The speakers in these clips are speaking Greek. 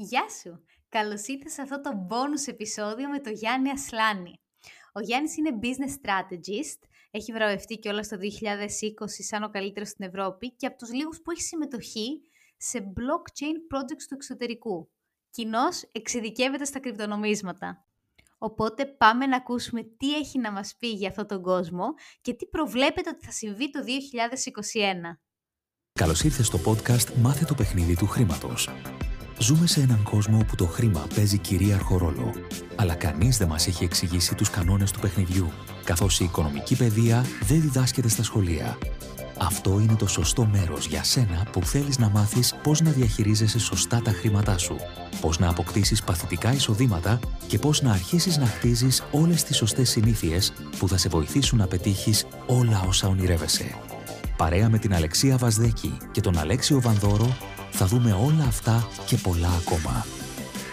Γεια σου! Καλώς ήρθες σε αυτό το bonus επεισόδιο με το Γιάννη Ασλάνη. Ο Γιάννης είναι business strategist, έχει βραβευτεί και όλα στο 2020 σαν ο καλύτερος στην Ευρώπη και από τους λίγους που έχει συμμετοχή σε blockchain projects του εξωτερικού. Κοινώς εξειδικεύεται στα κρυπτονομίσματα. Οπότε πάμε να ακούσουμε τι έχει να μας πει για αυτόν τον κόσμο και τι προβλέπετε ότι θα συμβεί το 2021. Καλώς ήρθες στο podcast «Μάθε το παιχνίδι του χρήματος». Ζούμε σε έναν κόσμο όπου το χρήμα παίζει κυρίαρχο ρόλο, αλλά κανείς δεν μας έχει εξηγήσει τους κανόνες του παιχνιδιού, καθώς η οικονομική παιδεία δεν διδάσκεται στα σχολεία. Αυτό είναι το σωστό μέρος για σένα που θέλεις να μάθεις πώς να διαχειρίζεσαι σωστά τα χρήματά σου, πώς να αποκτήσεις παθητικά εισοδήματα και πώς να αρχίσεις να χτίζεις όλες τις σωστές συνήθειες που θα σε βοηθήσουν να πετύχεις όλα όσα ονειρεύεσαι. Παρέα με την Αλεξία Βασδέκη και τον Αλέξιο Βανδόρο θα δούμε όλα αυτά και πολλά ακόμα.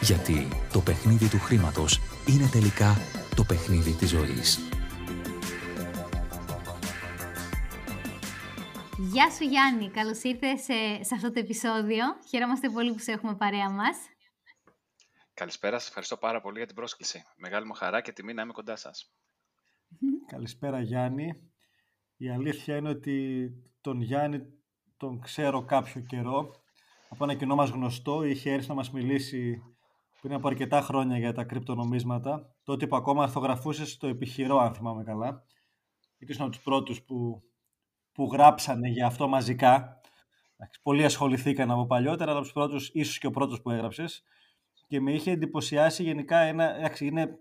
Γιατί το παιχνίδι του χρήματος είναι τελικά το παιχνίδι της ζωής. Γεια σου Γιάννη, καλώς ήρθες σε, σε αυτό το επεισόδιο. Χαίρομαστε πολύ που σε έχουμε παρέα μας. Καλησπέρα, σας ευχαριστώ πάρα πολύ για την πρόσκληση. Μεγάλη μου χαρά και τιμή να είμαι κοντά σας. Καλησπέρα Γιάννη. Η αλήθεια είναι ότι τον Γιάννη τον ξέρω κάποιο καιρό από ένα κοινό μας γνωστό, είχε έρθει να μας μιλήσει πριν από αρκετά χρόνια για τα κρυπτονομίσματα, τότε που ακόμα αρθογραφούσες στο επιχειρό, αν θυμάμαι καλά. Ήσουν από τους πρώτους που, που γράψανε για αυτό μαζικά. Πολλοί ασχοληθήκαν από παλιότερα, αλλά από τους πρώτους, ίσως και ο πρώτος που έγραψες. Και με είχε εντυπωσιάσει γενικά, ένα, είναι,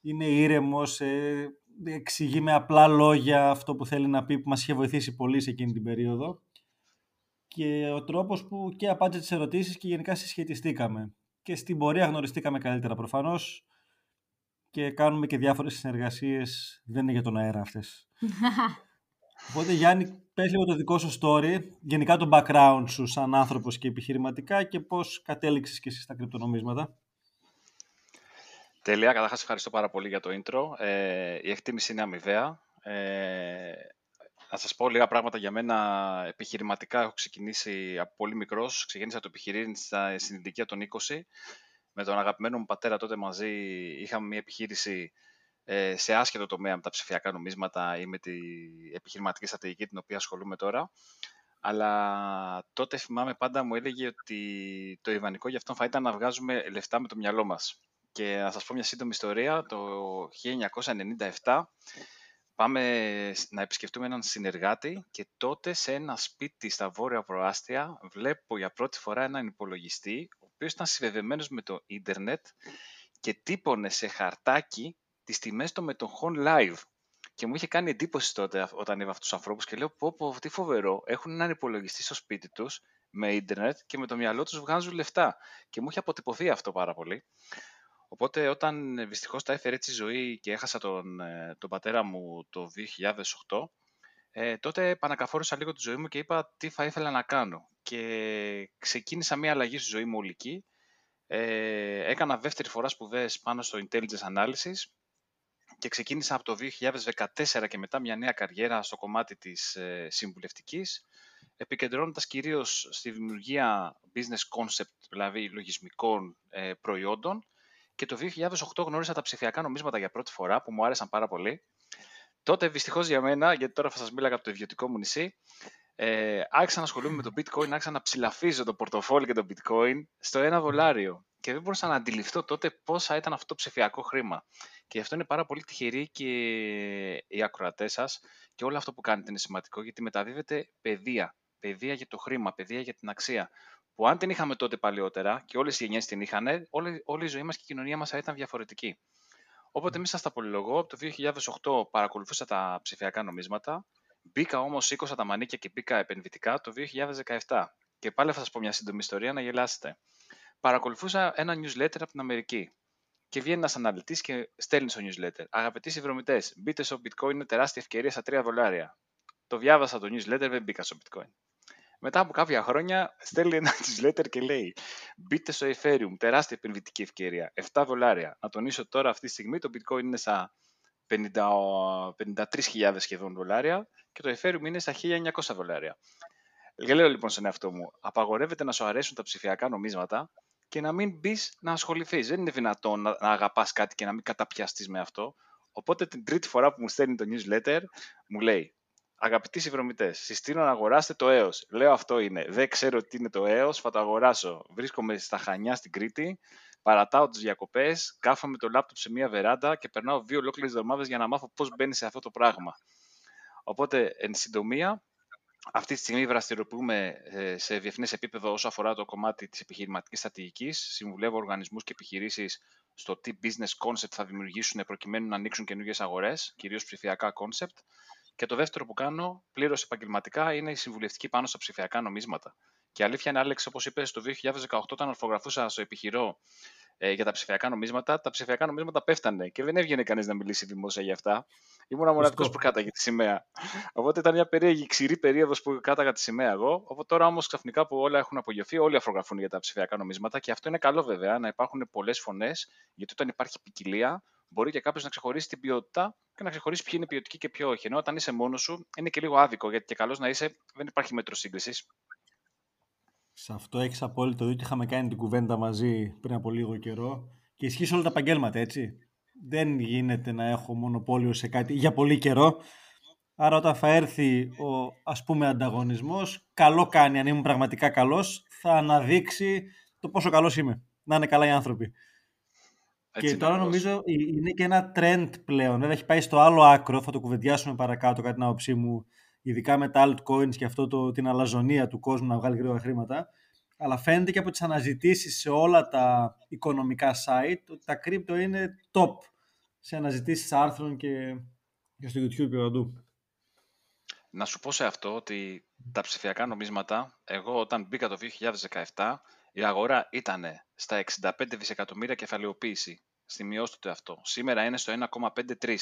είναι ήρεμος, ε, εξηγεί με απλά λόγια αυτό που θέλει να πει, που μας είχε βοηθήσει πολύ σε εκείνη την περίοδο και ο τρόπος που και απάντησε τις ερωτήσεις και γενικά συσχετιστήκαμε. Και στην πορεία γνωριστήκαμε καλύτερα προφανώς και κάνουμε και διάφορες συνεργασίες, δεν είναι για τον αέρα αυτές. Οπότε Γιάννη, πες λίγο το δικό σου story, γενικά το background σου σαν άνθρωπος και επιχειρηματικά και πώς κατέληξες και εσύ στα κρυπτονομίσματα. Τέλεια, καταρχάς ευχαριστώ πάρα πολύ για το intro. Ε, η εκτίμηση είναι αμοιβαία. Ε, να σας πω λίγα πράγματα για μένα επιχειρηματικά. Έχω ξεκινήσει από πολύ μικρός. Ξεκίνησα το επιχειρήν στην ηλικία των 20. Με τον αγαπημένο μου πατέρα τότε μαζί είχαμε μια επιχείρηση ε, σε άσχετο τομέα με τα ψηφιακά νομίσματα ή με την επιχειρηματική στρατηγική την οποία ασχολούμαι τώρα. Αλλά τότε θυμάμαι πάντα μου έλεγε ότι το ιδανικό για αυτόν θα ήταν να βγάζουμε λεφτά με το μυαλό μας. Και να σας πω μια σύντομη ιστορία. Το 1997 πάμε να επισκεφτούμε έναν συνεργάτη και τότε σε ένα σπίτι στα βόρεια προάστια βλέπω για πρώτη φορά έναν υπολογιστή ο οποίος ήταν συνδεδεμένος με το ίντερνετ και τύπωνε σε χαρτάκι τις τιμές των μετοχών live. Και μου είχε κάνει εντύπωση τότε όταν είδα αυτούς τους ανθρώπους και λέω πω πω τι φοβερό, έχουν έναν υπολογιστή στο σπίτι τους με ίντερνετ και με το μυαλό τους βγάζουν λεφτά. Και μου είχε αποτυπωθεί αυτό πάρα πολύ. Οπότε όταν ε, δυστυχώς τα έφερε έτσι η ζωή και έχασα τον, ε, τον πατέρα μου το 2008, ε, τότε επανακαφόρησα λίγο τη ζωή μου και είπα τι θα ήθελα να κάνω. Και ξεκίνησα μια αλλαγή στη ζωή μου ολική. Ε, έκανα δεύτερη φορά σπουδές πάνω στο Intelligence Analysis και ξεκίνησα από το 2014 και μετά μια νέα καριέρα στο κομμάτι της ε, συμβουλευτικής, επικεντρώνοντας κυρίως στη δημιουργία business concept, δηλαδή λογισμικών ε, προϊόντων, και το 2008 γνώρισα τα ψηφιακά νομίσματα για πρώτη φορά που μου άρεσαν πάρα πολύ. Τότε δυστυχώς για μένα, γιατί τώρα θα σας μίλαγα από το ιδιωτικό μου νησί, ε, άρχισα να ασχολούμαι με το bitcoin, άρχισα να ψηλαφίζω το πορτοφόλι και το bitcoin στο ένα δολάριο. Και δεν μπορούσα να αντιληφθώ τότε πόσα ήταν αυτό το ψηφιακό χρήμα. Και γι' αυτό είναι πάρα πολύ τυχεροί και οι ακροατές σας και όλο αυτό που κάνετε είναι σημαντικό γιατί μεταδίδεται παιδεία. Παιδεία για το χρήμα, παιδεία για την αξία που αν την είχαμε τότε παλιότερα και όλες οι γενιές την είχαν, όλη, όλη η ζωή μας και η κοινωνία μας θα ήταν διαφορετική. Οπότε, μέσα στα πολυλογώ, από το 2008 παρακολουθούσα τα ψηφιακά νομίσματα. Μπήκα όμως, σήκωσα τα μανίκια και μπήκα επενδυτικά το 2017. Και πάλι θα σας πω μια σύντομη ιστορία να γελάσετε. Παρακολουθούσα ένα newsletter από την Αμερική. Και βγαίνει ένας αναλυτής και στέλνει στο newsletter. Αγαπητοί συνδρομητές, μπείτε στο bitcoin, είναι τεράστια ευκαιρία στα 3 δολάρια. Το διάβασα το newsletter, δεν μπήκα στο bitcoin. Μετά από κάποια χρόνια στέλνει ένα newsletter και λέει μπείτε στο Ethereum, τεράστια επενδυτική ευκαιρία, 7 δολάρια. Να τονίσω τώρα αυτή τη στιγμή το bitcoin είναι στα 53.000 σχεδόν δολάρια και το Ethereum είναι στα 1.900 δολάρια. Και λέω λοιπόν στον εαυτό μου, απαγορεύεται να σου αρέσουν τα ψηφιακά νομίσματα και να μην μπεις να ασχοληθείς. Δεν είναι δυνατόν να, να αγαπάς κάτι και να μην καταπιαστείς με αυτό. Οπότε την τρίτη φορά που μου στέλνει το newsletter, μου λέει Αγαπητοί συνδρομητές, συστήνω να αγοράσετε το ΕΟΣ. Λέω αυτό είναι. Δεν ξέρω τι είναι το ΕΟΣ, θα το αγοράσω. Βρίσκομαι στα Χανιά στην Κρήτη, παρατάω τις διακοπές, κάθομαι το λάπτοπ σε μία βεράντα και περνάω δύο ολόκληρες εβδομάδες για να μάθω πώς μπαίνει σε αυτό το πράγμα. Οπότε, εν συντομία, αυτή τη στιγμή δραστηριοποιούμε ε, σε διεθνές επίπεδο όσο αφορά το κομμάτι της επιχειρηματικής στρατηγικής. Συμβουλεύω οργανισμούς και επιχειρήσεις στο τι business concept θα δημιουργήσουν προκειμένου να ανοίξουν καινούργιες αγορές, κυρίως ψηφιακά concept. Και το δεύτερο που κάνω πλήρως επαγγελματικά είναι η συμβουλευτική πάνω στα ψηφιακά νομίσματα. Και αλήθεια είναι, Άλεξ, όπως είπες, το 2018, όταν ορθογραφούσα στο επιχειρό ε, για τα ψηφιακά νομίσματα, τα ψηφιακά νομίσματα πέφτανε και δεν έβγαινε κανείς να μιλήσει δημόσια για αυτά. Ήμουν ο μοναδικός που κάταγε τη σημαία. Οπότε ήταν μια περίεργη, ξηρή περίοδος που κάταγα τη σημαία εγώ. Οπότε τώρα όμως ξαφνικά που όλα έχουν απογειωθεί, όλοι αφρογραφούν για τα ψηφιακά νομίσματα και αυτό είναι καλό βέβαια να υπάρχουν πολλές φωνές, γιατί όταν υπάρχει ποικιλία, μπορεί και κάποιος να ξεχωρίσει την ποιότητα και να ξεχωρίσει ποιοι είναι ποιοτικοί και ποιοι όχι. Ενώ όταν είσαι μόνος σου, είναι και λίγο άδικο, γιατί και καλός να είσαι, δεν υπάρχει μέτρο σύγκρισης. Σε αυτό έχεις απόλυτο δίκιο. Είχαμε κάνει την κουβέντα μαζί πριν από λίγο καιρό και ισχύει σε όλα τα επαγγέλματα, έτσι. Δεν γίνεται να έχω μονοπόλιο σε κάτι για πολύ καιρό. Άρα όταν θα έρθει ο ας πούμε ανταγωνισμός, καλό κάνει αν ήμουν πραγματικά καλός, θα αναδείξει το πόσο καλός είμαι. Να είναι καλά οι άνθρωποι. Έτσι και τώρα νομίζω είναι και ένα trend πλέον. Βέβαια έχει πάει στο άλλο άκρο, θα το κουβεντιάσουμε παρακάτω κατά την άποψή μου, ειδικά με τα altcoins και αυτό το, την αλαζονία του κόσμου να βγάλει γρήγορα χρήματα. Αλλά φαίνεται και από τις αναζητήσεις σε όλα τα οικονομικά site ότι τα crypto είναι top σε αναζητήσεις άρθρων και, και στο YouTube και παντού. Να σου πω σε αυτό ότι τα ψηφιακά νομίσματα, εγώ όταν μπήκα το 2017, η αγορά ήταν στα 65 δισεκατομμύρια κεφαλαιοποίηση. Σημειώστε αυτό. Σήμερα είναι στο 1,53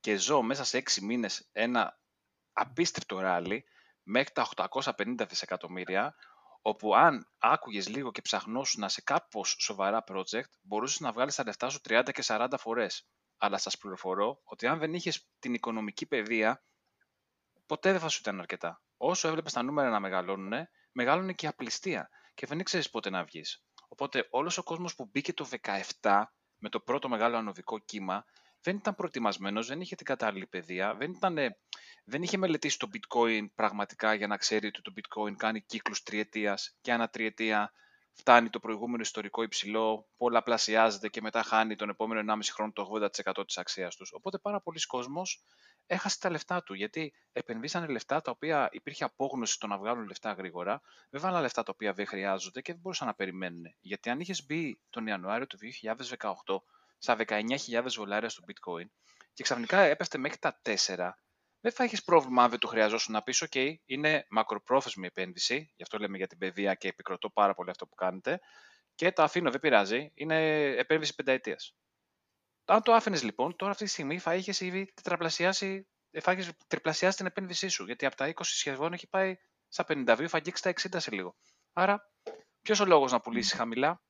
και ζω μέσα σε 6 μήνες ένα απίστευτο ράλι μέχρι τα 850 δισεκατομμύρια, όπου αν άκουγες λίγο και ψαχνώσουν σε κάπως σοβαρά project, μπορούσες να βγάλεις τα λεφτά σου 30 και 40 φορές. Αλλά σας πληροφορώ ότι αν δεν είχες την οικονομική παιδεία, ποτέ δεν θα σου ήταν αρκετά. Όσο έβλεπες τα νούμερα να μεγαλώνουν, μεγαλώνει και η απληστία και δεν ήξερες πότε να βγεις. Οπότε όλος ο κόσμος που μπήκε το 17 με το πρώτο μεγάλο ανωδικό κύμα δεν ήταν προετοιμασμένος, δεν είχε την κατάλληλη παιδεία, δεν, ήταν, δεν είχε μελετήσει το bitcoin πραγματικά για να ξέρει ότι το bitcoin κάνει κύκλους τριετίας και ανά τριετία φτάνει το προηγούμενο ιστορικό υψηλό, πολλαπλασιάζεται και μετά χάνει τον επόμενο 1,5 χρόνο το 80% της αξίας τους. Οπότε πάρα πολλοί κόσμος έχασε τα λεφτά του, γιατί επενδύσανε λεφτά τα οποία υπήρχε απόγνωση στο να βγάλουν λεφτά γρήγορα, δεν βάλανε λεφτά τα οποία δεν χρειάζονται και δεν μπορούσαν να περιμένουν. Γιατί αν είχες μπει τον Ιανουάριο του 2018 στα 19.000 δολάρια στο bitcoin και ξαφνικά έπεφτε μέχρι τα 4, δεν θα έχει πρόβλημα αν δεν το χρειαζόσουν να πεις: OK, είναι μακροπρόθεσμη επένδυση, γι' αυτό λέμε για την παιδεία και επικροτώ πάρα πολύ αυτό που κάνετε. Και το αφήνω, δεν πειράζει. Είναι επένδυση πενταετίας. Αν το άφηνες λοιπόν, τώρα αυτή τη στιγμή θα είχες ήδη τετραπλασιάσει, θα έχεις τριπλασιάσει την επένδυσή σου. Γιατί από τα 20 σχεδόν έχει πάει στα 52, θα αγγίξει τα 60 σε λίγο. Άρα, ποιος ο λόγος να πουλήσεις χαμηλά;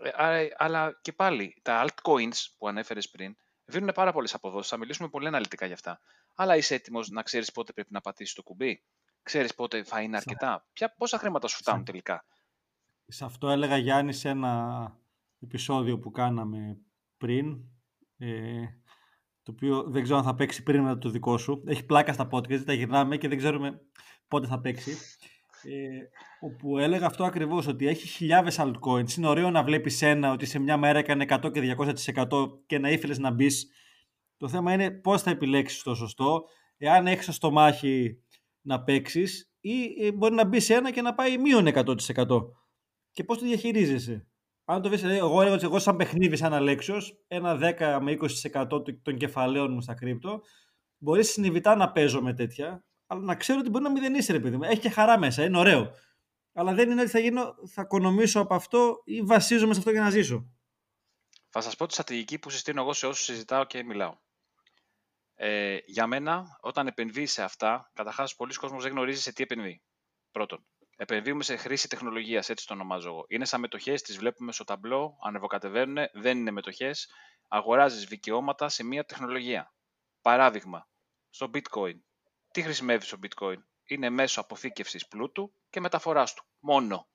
Ε, αλλά και πάλι, τα altcoins που ανέφερες πριν δίνουν πάρα πολλές αποδόσεις. Θα μιλήσουμε πολύ αναλυτικά γι' αυτά. Αλλά είσαι έτοιμος να ξέρεις πότε πρέπει να πατήσεις το κουμπί; Ξέρεις πότε θα είναι αρκετά; Ποια, πόσα χρήματα σου φτάνουν τελικά; Σε αυτό έλεγα Γιάννη σε ένα επεισόδιο που κάναμε πριν, ε, το οποίο δεν ξέρω αν θα παίξει πριν μετά το δικό σου. Έχει πλάκα στα podcast, τα γυρνάμε και δεν ξέρουμε πότε θα παίξει. Ε, όπου έλεγα αυτό ακριβώς, ότι έχει χιλιάδες altcoins. Είναι ωραίο να βλέπεις ένα ότι σε μια μέρα έκανε 100 και 200% και να ήθελες να μπεις. Το θέμα είναι πώς θα επιλέξεις το σωστό, εάν έχεις στο στομάχι να παίξεις ή ε, μπορεί να μπει σε ένα και να πάει μείον 100% και πώς το διαχειρίζεσαι. Αν το βρει, εγώ έλεγα ότι εγώ σαν παιχνίδι, σαν Αλέξιος, ένα 10 με 20% των κεφαλαίων μου στα κρύπτο, μπορεί συνειδητά να παίζω με τέτοια, αλλά να ξέρω ότι μπορεί να μηδενίσει, ρε παιδί μου. Έχει και χαρά μέσα, είναι ωραίο. Αλλά δεν είναι ότι θα, γίνω, θα οικονομήσω από αυτό ή βασίζομαι σε αυτό για να ζήσω. Θα σας πω τη στρατηγική που συστήνω εγώ σε όσους συζητάω και μιλάω. Ε, για μένα, όταν επενδύεις σε αυτά, καταρχάς, πολλοί κόσμοι δεν γνωρίζει σε τι επενδύει. Πρώτον. Επενδύουμε σε χρήση τεχνολογίας, έτσι το ονομάζω εγώ. Είναι σαν μετοχές, τις βλέπουμε στο ταμπλό, ανεβοκατεβαίνουν, δεν είναι μετοχές. Αγοράζεις δικαιώματα σε μια τεχνολογία. Παράδειγμα, στο bitcoin. Τι χρησιμεύει στο bitcoin, Είναι μέσο αποθήκευσης πλούτου και μεταφοράς του. Μόνο.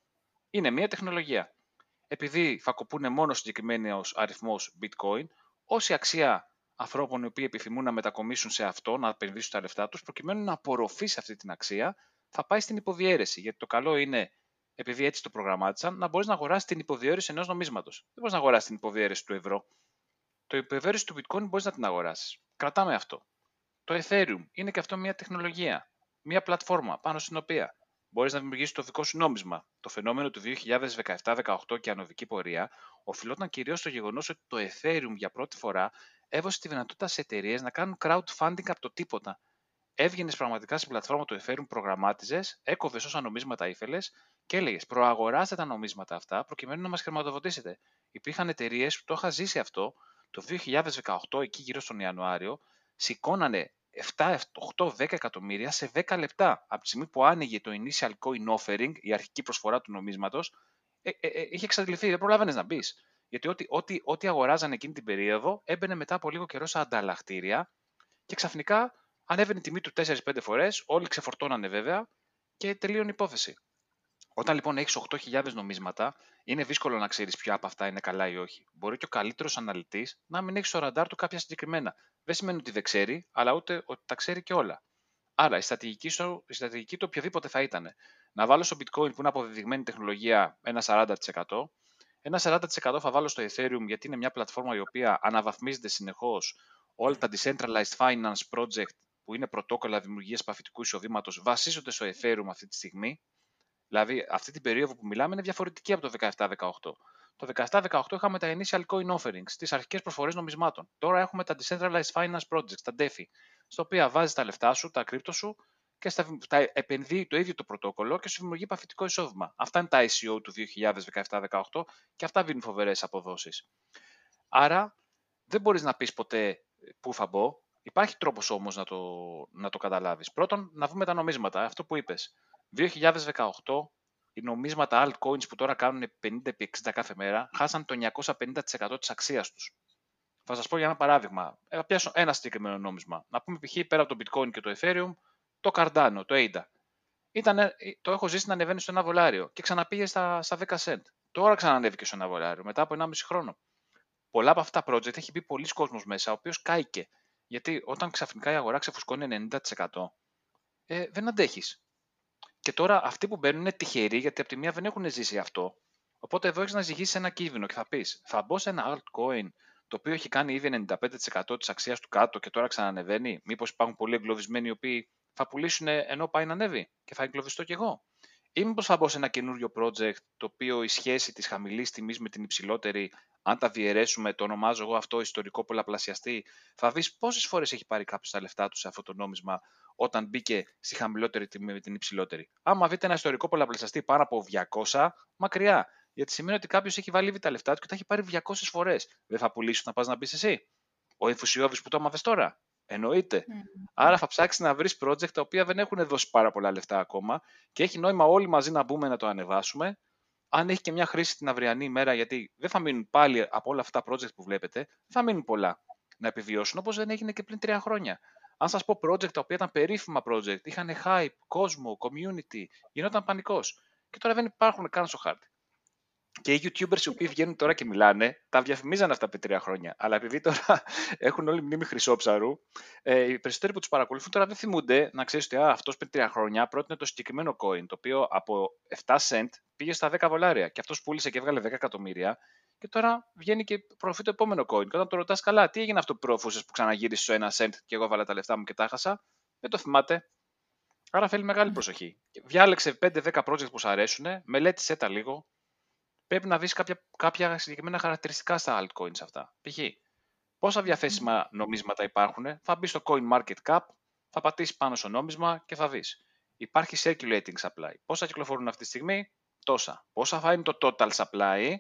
Είναι μια τεχνολογία. επειδή θα κοπούν μόνο συγκεκριμένος αριθμός bitcoin, όση αξία ανθρώπων οι οποίοι επιθυμούν να μετακομίσουν σε αυτό, να επενδύσουν τα λεφτά τους, προκειμένου να απορροφήσει αυτή την αξία, θα πάει στην υποδιέρεση. Γιατί το καλό είναι, επειδή έτσι το προγραμμάτισαν, να μπορείς να αγοράσεις την υποδιέρεση ενός νομίσματος. Δεν μπορείς να αγοράσεις την υποδιέρεση του ευρώ. Το υποδιέρεση του bitcoin μπορείς να την αγοράσεις. Κρατάμε αυτό. Το Ethereum είναι και αυτό μια τεχνολογία, μια πλατφόρμα πάνω στην οποία μπορείς να δημιουργήσεις το δικό σου νόμισμα. Το φαινόμενο του 2017-18 και ανωδική πορεία οφειλόταν κυρίως στο γεγονός ότι το Ethereum για πρώτη φορά έδωσε τη δυνατότητα σε εταιρείες να κάνουν crowdfunding από το τίποτα. Έβγαινες πραγματικά στην πλατφόρμα του Ethereum, προγραμμάτιζες, έκοβες όσα νομίσματα ήθελες και έλεγες Προαγοράστε τα νομίσματα αυτά προκειμένου να μας χρηματοδοτήσετε. Υπήρχαν εταιρείες που το είχα ζήσει αυτό το 2018, εκεί γύρω στον Ιανουάριο, σηκώνανε 7, 8, 10 εκατομμύρια σε 10 λεπτά. Από τη στιγμή που άνοιγε το initial coin offering, η αρχική προσφορά του νομίσματος, ε, ε, ε, είχε εξαντληθεί. Δεν προλάβαινες να μπεις. Γιατί ό,τι, ό,τι, ό,τι αγοράζανε εκείνη την περίοδο έμπαινε μετά από λίγο καιρό σε ανταλλακτήρια και ξαφνικά ανέβαινε η τιμή του 4-5 φορές, όλοι ξεφορτώνανε βέβαια και τελείωνε η υπόθεση. Όταν λοιπόν έχεις 8.000 νομίσματα, είναι δύσκολο να ξέρεις ποια από αυτά είναι καλά ή όχι. Μπορεί και ο καλύτερος αναλυτής να μην έχει στο ραντάρ του κάποια συγκεκριμένα. Δεν σημαίνει ότι δεν ξέρει, αλλά ούτε ότι τα ξέρει και όλα. Άρα η στρατηγική, σου, η στρατηγική του οποιοδήποτε θα ήταν να βάλω στο bitcoin που είναι αποδεδειγμένη τεχνολογία ένα 40%, ένα 40% θα βάλω στο Ethereum γιατί είναι μια πλατφόρμα η οποία αναβαθμίζεται συνεχώς όλα τα decentralized finance project που είναι πρωτόκολλα δημιουργίας παθητικού εισοδήματος βασίζονται στο Ethereum αυτή τη στιγμή Δηλαδή, αυτή την περίοδο που μιλάμε είναι διαφορετική από το 17-18. Το 17-18 είχαμε τα initial coin offerings, τις αρχικές προσφορέ νομισμάτων. Τώρα έχουμε τα decentralized finance projects, τα DeFi, στα οποία βάζεις τα λεφτά σου, τα κρύπτο σου και στα, τα επενδύει το ίδιο το πρωτόκολλο και σου δημιουργεί παθητικό εισόδημα. Αυτά είναι τα ICO του 2017-18 και αυτά δίνουν φοβερές αποδόσεις. Άρα, δεν μπορείς να πεις ποτέ πού θα μπω. Υπάρχει τρόπος όμως να το, να το καταλάβεις. Πρώτον, να δούμε τα νομίσματα, αυτό που είπες. 2018 οι νομίσματα altcoins που τώρα κάνουν 50 60 κάθε μέρα χάσαν το 950% της αξίας τους. Θα σας πω για ένα παράδειγμα. Θα πιάσω ένα συγκεκριμένο νόμισμα. Να πούμε π.χ. πέρα από το bitcoin και το ethereum, το Cardano, το ADA. Ήταν, το έχω ζήσει να ανεβαίνει στο ένα βολάριο και ξαναπήγε στα, στα 10 cent. Τώρα ξανανέβηκε στο ένα βολάριο μετά από 1,5 χρόνο. Πολλά από αυτά τα project έχει μπει πολλοί κόσμος μέσα, ο οποίος κάηκε. Γιατί όταν ξαφνικά η αγορά ξεφουσκώνει 90%, ε, δεν αντέχεις. Και τώρα αυτοί που μπαίνουν είναι τυχεροί γιατί από τη μία δεν έχουν ζήσει αυτό. Οπότε εδώ έχεις να ζυγίσεις ένα κίνδυνο και θα πεις, θα μπω σε ένα altcoin το οποίο έχει κάνει ήδη 95% της αξίας του κάτω και τώρα ξανανεβαίνει. Μήπως υπάρχουν πολλοί εγκλωβισμένοι οι οποίοι θα πουλήσουν ενώ πάει να ανέβει και θα εγκλωβιστώ κι εγώ. Ή μήπως θα μπω σε ένα καινούριο project το οποίο η σχέση της χαμηλής τιμής με την υψηλότερη, αν τα διαιρέσουμε, το ονομάζω εγώ αυτό ιστορικό πολλαπλασιαστή, θα δεις πόσες φορές έχει πάρει κάποιος τα λεφτά του σε αυτό το νόμισμα όταν μπήκε στη χαμηλότερη τιμή με την υψηλότερη. Άμα δείτε ένα ιστορικό πολλαπλασιαστή πάνω από 200, μακριά. Γιατί σημαίνει ότι κάποιος έχει βάλει τα λεφτά του και τα έχει πάρει 200 φορές. Δεν θα πουλήσει να πας να μπεις εσύ. Ο ενθουσιώδη που το έμαθε τώρα. Εννοείται. Mm. Άρα θα ψάξεις να βρεις project τα οποία δεν έχουν δώσει πάρα πολλά λεφτά ακόμα και έχει νόημα όλοι μαζί να μπούμε να το ανεβάσουμε. Αν έχει και μια χρήση την αυριανή ημέρα, γιατί δεν θα μείνουν πάλι από όλα αυτά τα project που βλέπετε, θα μείνουν πολλά να επιβιώσουν όπως δεν έγινε και πριν τρία χρόνια. Αν σας πω project τα οποία ήταν περίφημα project, είχαν hype, κόσμο, community, γινόταν πανικός. Και τώρα δεν υπάρχουν καν στο χάρτη. Και οι YouTubers οι οποίοι βγαίνουν τώρα και μιλάνε, τα διαφημίζαν αυτά πριν τρία χρόνια. Αλλά επειδή τώρα έχουν όλη μνήμη χρυσόψαρου, ε, οι περισσότεροι που τους παρακολουθούν τώρα δεν θυμούνται να ξέρεις ότι αυτός πριν τρία χρόνια πρότεινε το συγκεκριμένο coin, το οποίο από 7 cent πήγε στα 10 δολάρια. Και αυτός πούλησε και έβγαλε 10 εκατομμύρια και τώρα βγαίνει και προωθεί το επόμενο coin. Και όταν το ρωτάς καλά, τι έγινε αυτό που προωθούσες που ξαναγύρισες στο ένα cent και εγώ βάλα τα λεφτά μου και τα χάσα, δεν το θυμάται. Άρα θέλει μεγάλη προσοχή. Διάλεξε 5-10 project που σου αρέσουν, μελέτησε τα λίγο. Πρέπει να δεις κάποια, κάποια συγκεκριμένα χαρακτηριστικά στα altcoins αυτά. Π.χ. πόσα διαθέσιμα νομίσματα υπάρχουν, θα μπεις στο coin market cap, θα πατήσεις πάνω στο νόμισμα και θα δεις. Υπάρχει circulating supply. Πόσα κυκλοφορούν αυτή τη στιγμή, τόσα. Πόσα θα είναι το total supply,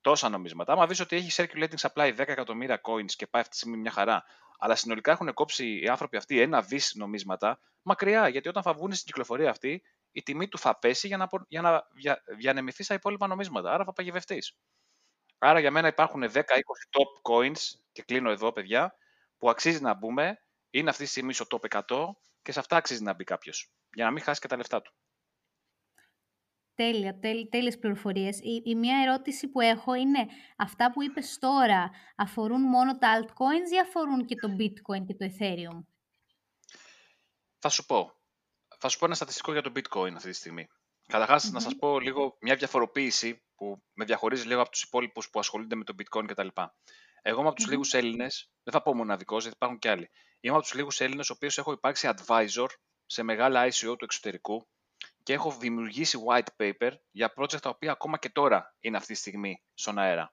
τόσα νομίσματα. Άμα δεις ότι έχει circulating supply 10 εκατομμύρια coins και πάει αυτή τη στιγμή μια χαρά, αλλά συνολικά έχουν κόψει οι άνθρωποι αυτοί ένα δις νομίσματα, μακριά. Γιατί όταν θα βγουν στην κυκλοφορία αυτή, η τιμή του θα πέσει για να, για να διανεμηθεί στα υπόλοιπα νομίσματα. Άρα θα παγιδευτείς. Άρα για μένα υπάρχουν 10-20 top coins, και κλείνω εδώ, παιδιά, που αξίζει να μπούμε. Είναι αυτή τη στιγμή στο top 100 και σε αυτά αξίζει να μπει κάποιος. Για να μην χάσει και τα λεφτά του. τέλεια, τέλει, τέλειες πληροφορίες. Η, η μία ερώτηση που έχω είναι, αυτά που είπες τώρα αφορούν μόνο τα altcoins ή αφορούν και το bitcoin και το ethereum? Θα σου πω. Θα σου πω ένα στατιστικό για το bitcoin αυτή τη στιγμή. καταρχας να σας πω λίγο μια διαφοροποίηση που με διαχωρίζει λίγο από τους υπόλοιπους που ασχολούνται με το bitcoin κτλ. Εγώ είμαι από τους mm-hmm. λίγους Έλληνες, δεν θα πω μοναδικός, γιατί υπάρχουν και άλλοι. Είμαι από τους λίγους Έλληνες, ο οποίος έχω υπάρξει advisor σε μεγάλα ICO του εξωτερικού και έχω δημιουργήσει white paper για project τα οποία ακόμα και τώρα είναι αυτή τη στιγμή στον αέρα.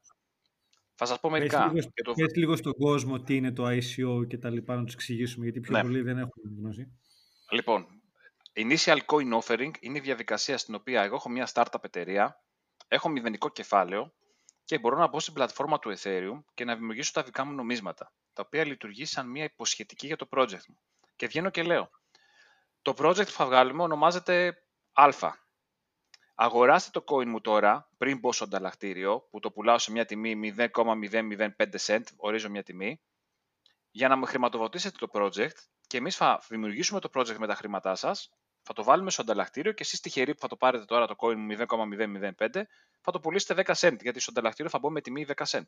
Θα σας πω μερικά. Πες λίγο, το... λίγο στον κόσμο τι είναι το ICO και τα λοιπά, να τους εξηγήσουμε, γιατί πιο ναι. πολλοί δεν έχουν γνώση. Λοιπόν, Initial Coin Offering είναι η διαδικασία στην οποία εγώ έχω μια startup εταιρεία, έχω μηδενικό κεφάλαιο και μπορώ να μπω στην πλατφόρμα του Ethereum και να δημιουργήσω τα δικά μου νομίσματα, τα οποία λειτουργεί σαν μια υποσχετική για το project μου. Και βγαίνω και λέω, το project που θα βγάλουμε ονομάζεται Α. Αγοράστε το coin μου τώρα, πριν μπω στο ανταλλακτήριο, που το πουλάω σε μια τιμή 0,005 cent, ορίζω μια τιμή, για να με χρηματοδοτήσετε το project και εμείς θα δημιουργήσουμε το project με τα χρήματά σας, θα το βάλουμε στο ανταλλακτήριο και εσείς τυχεροί που θα το πάρετε τώρα το coin μου 0,005, θα το πουλήσετε 10 cent, γιατί στο ανταλλακτήριο θα μπω με τιμή 10 cent.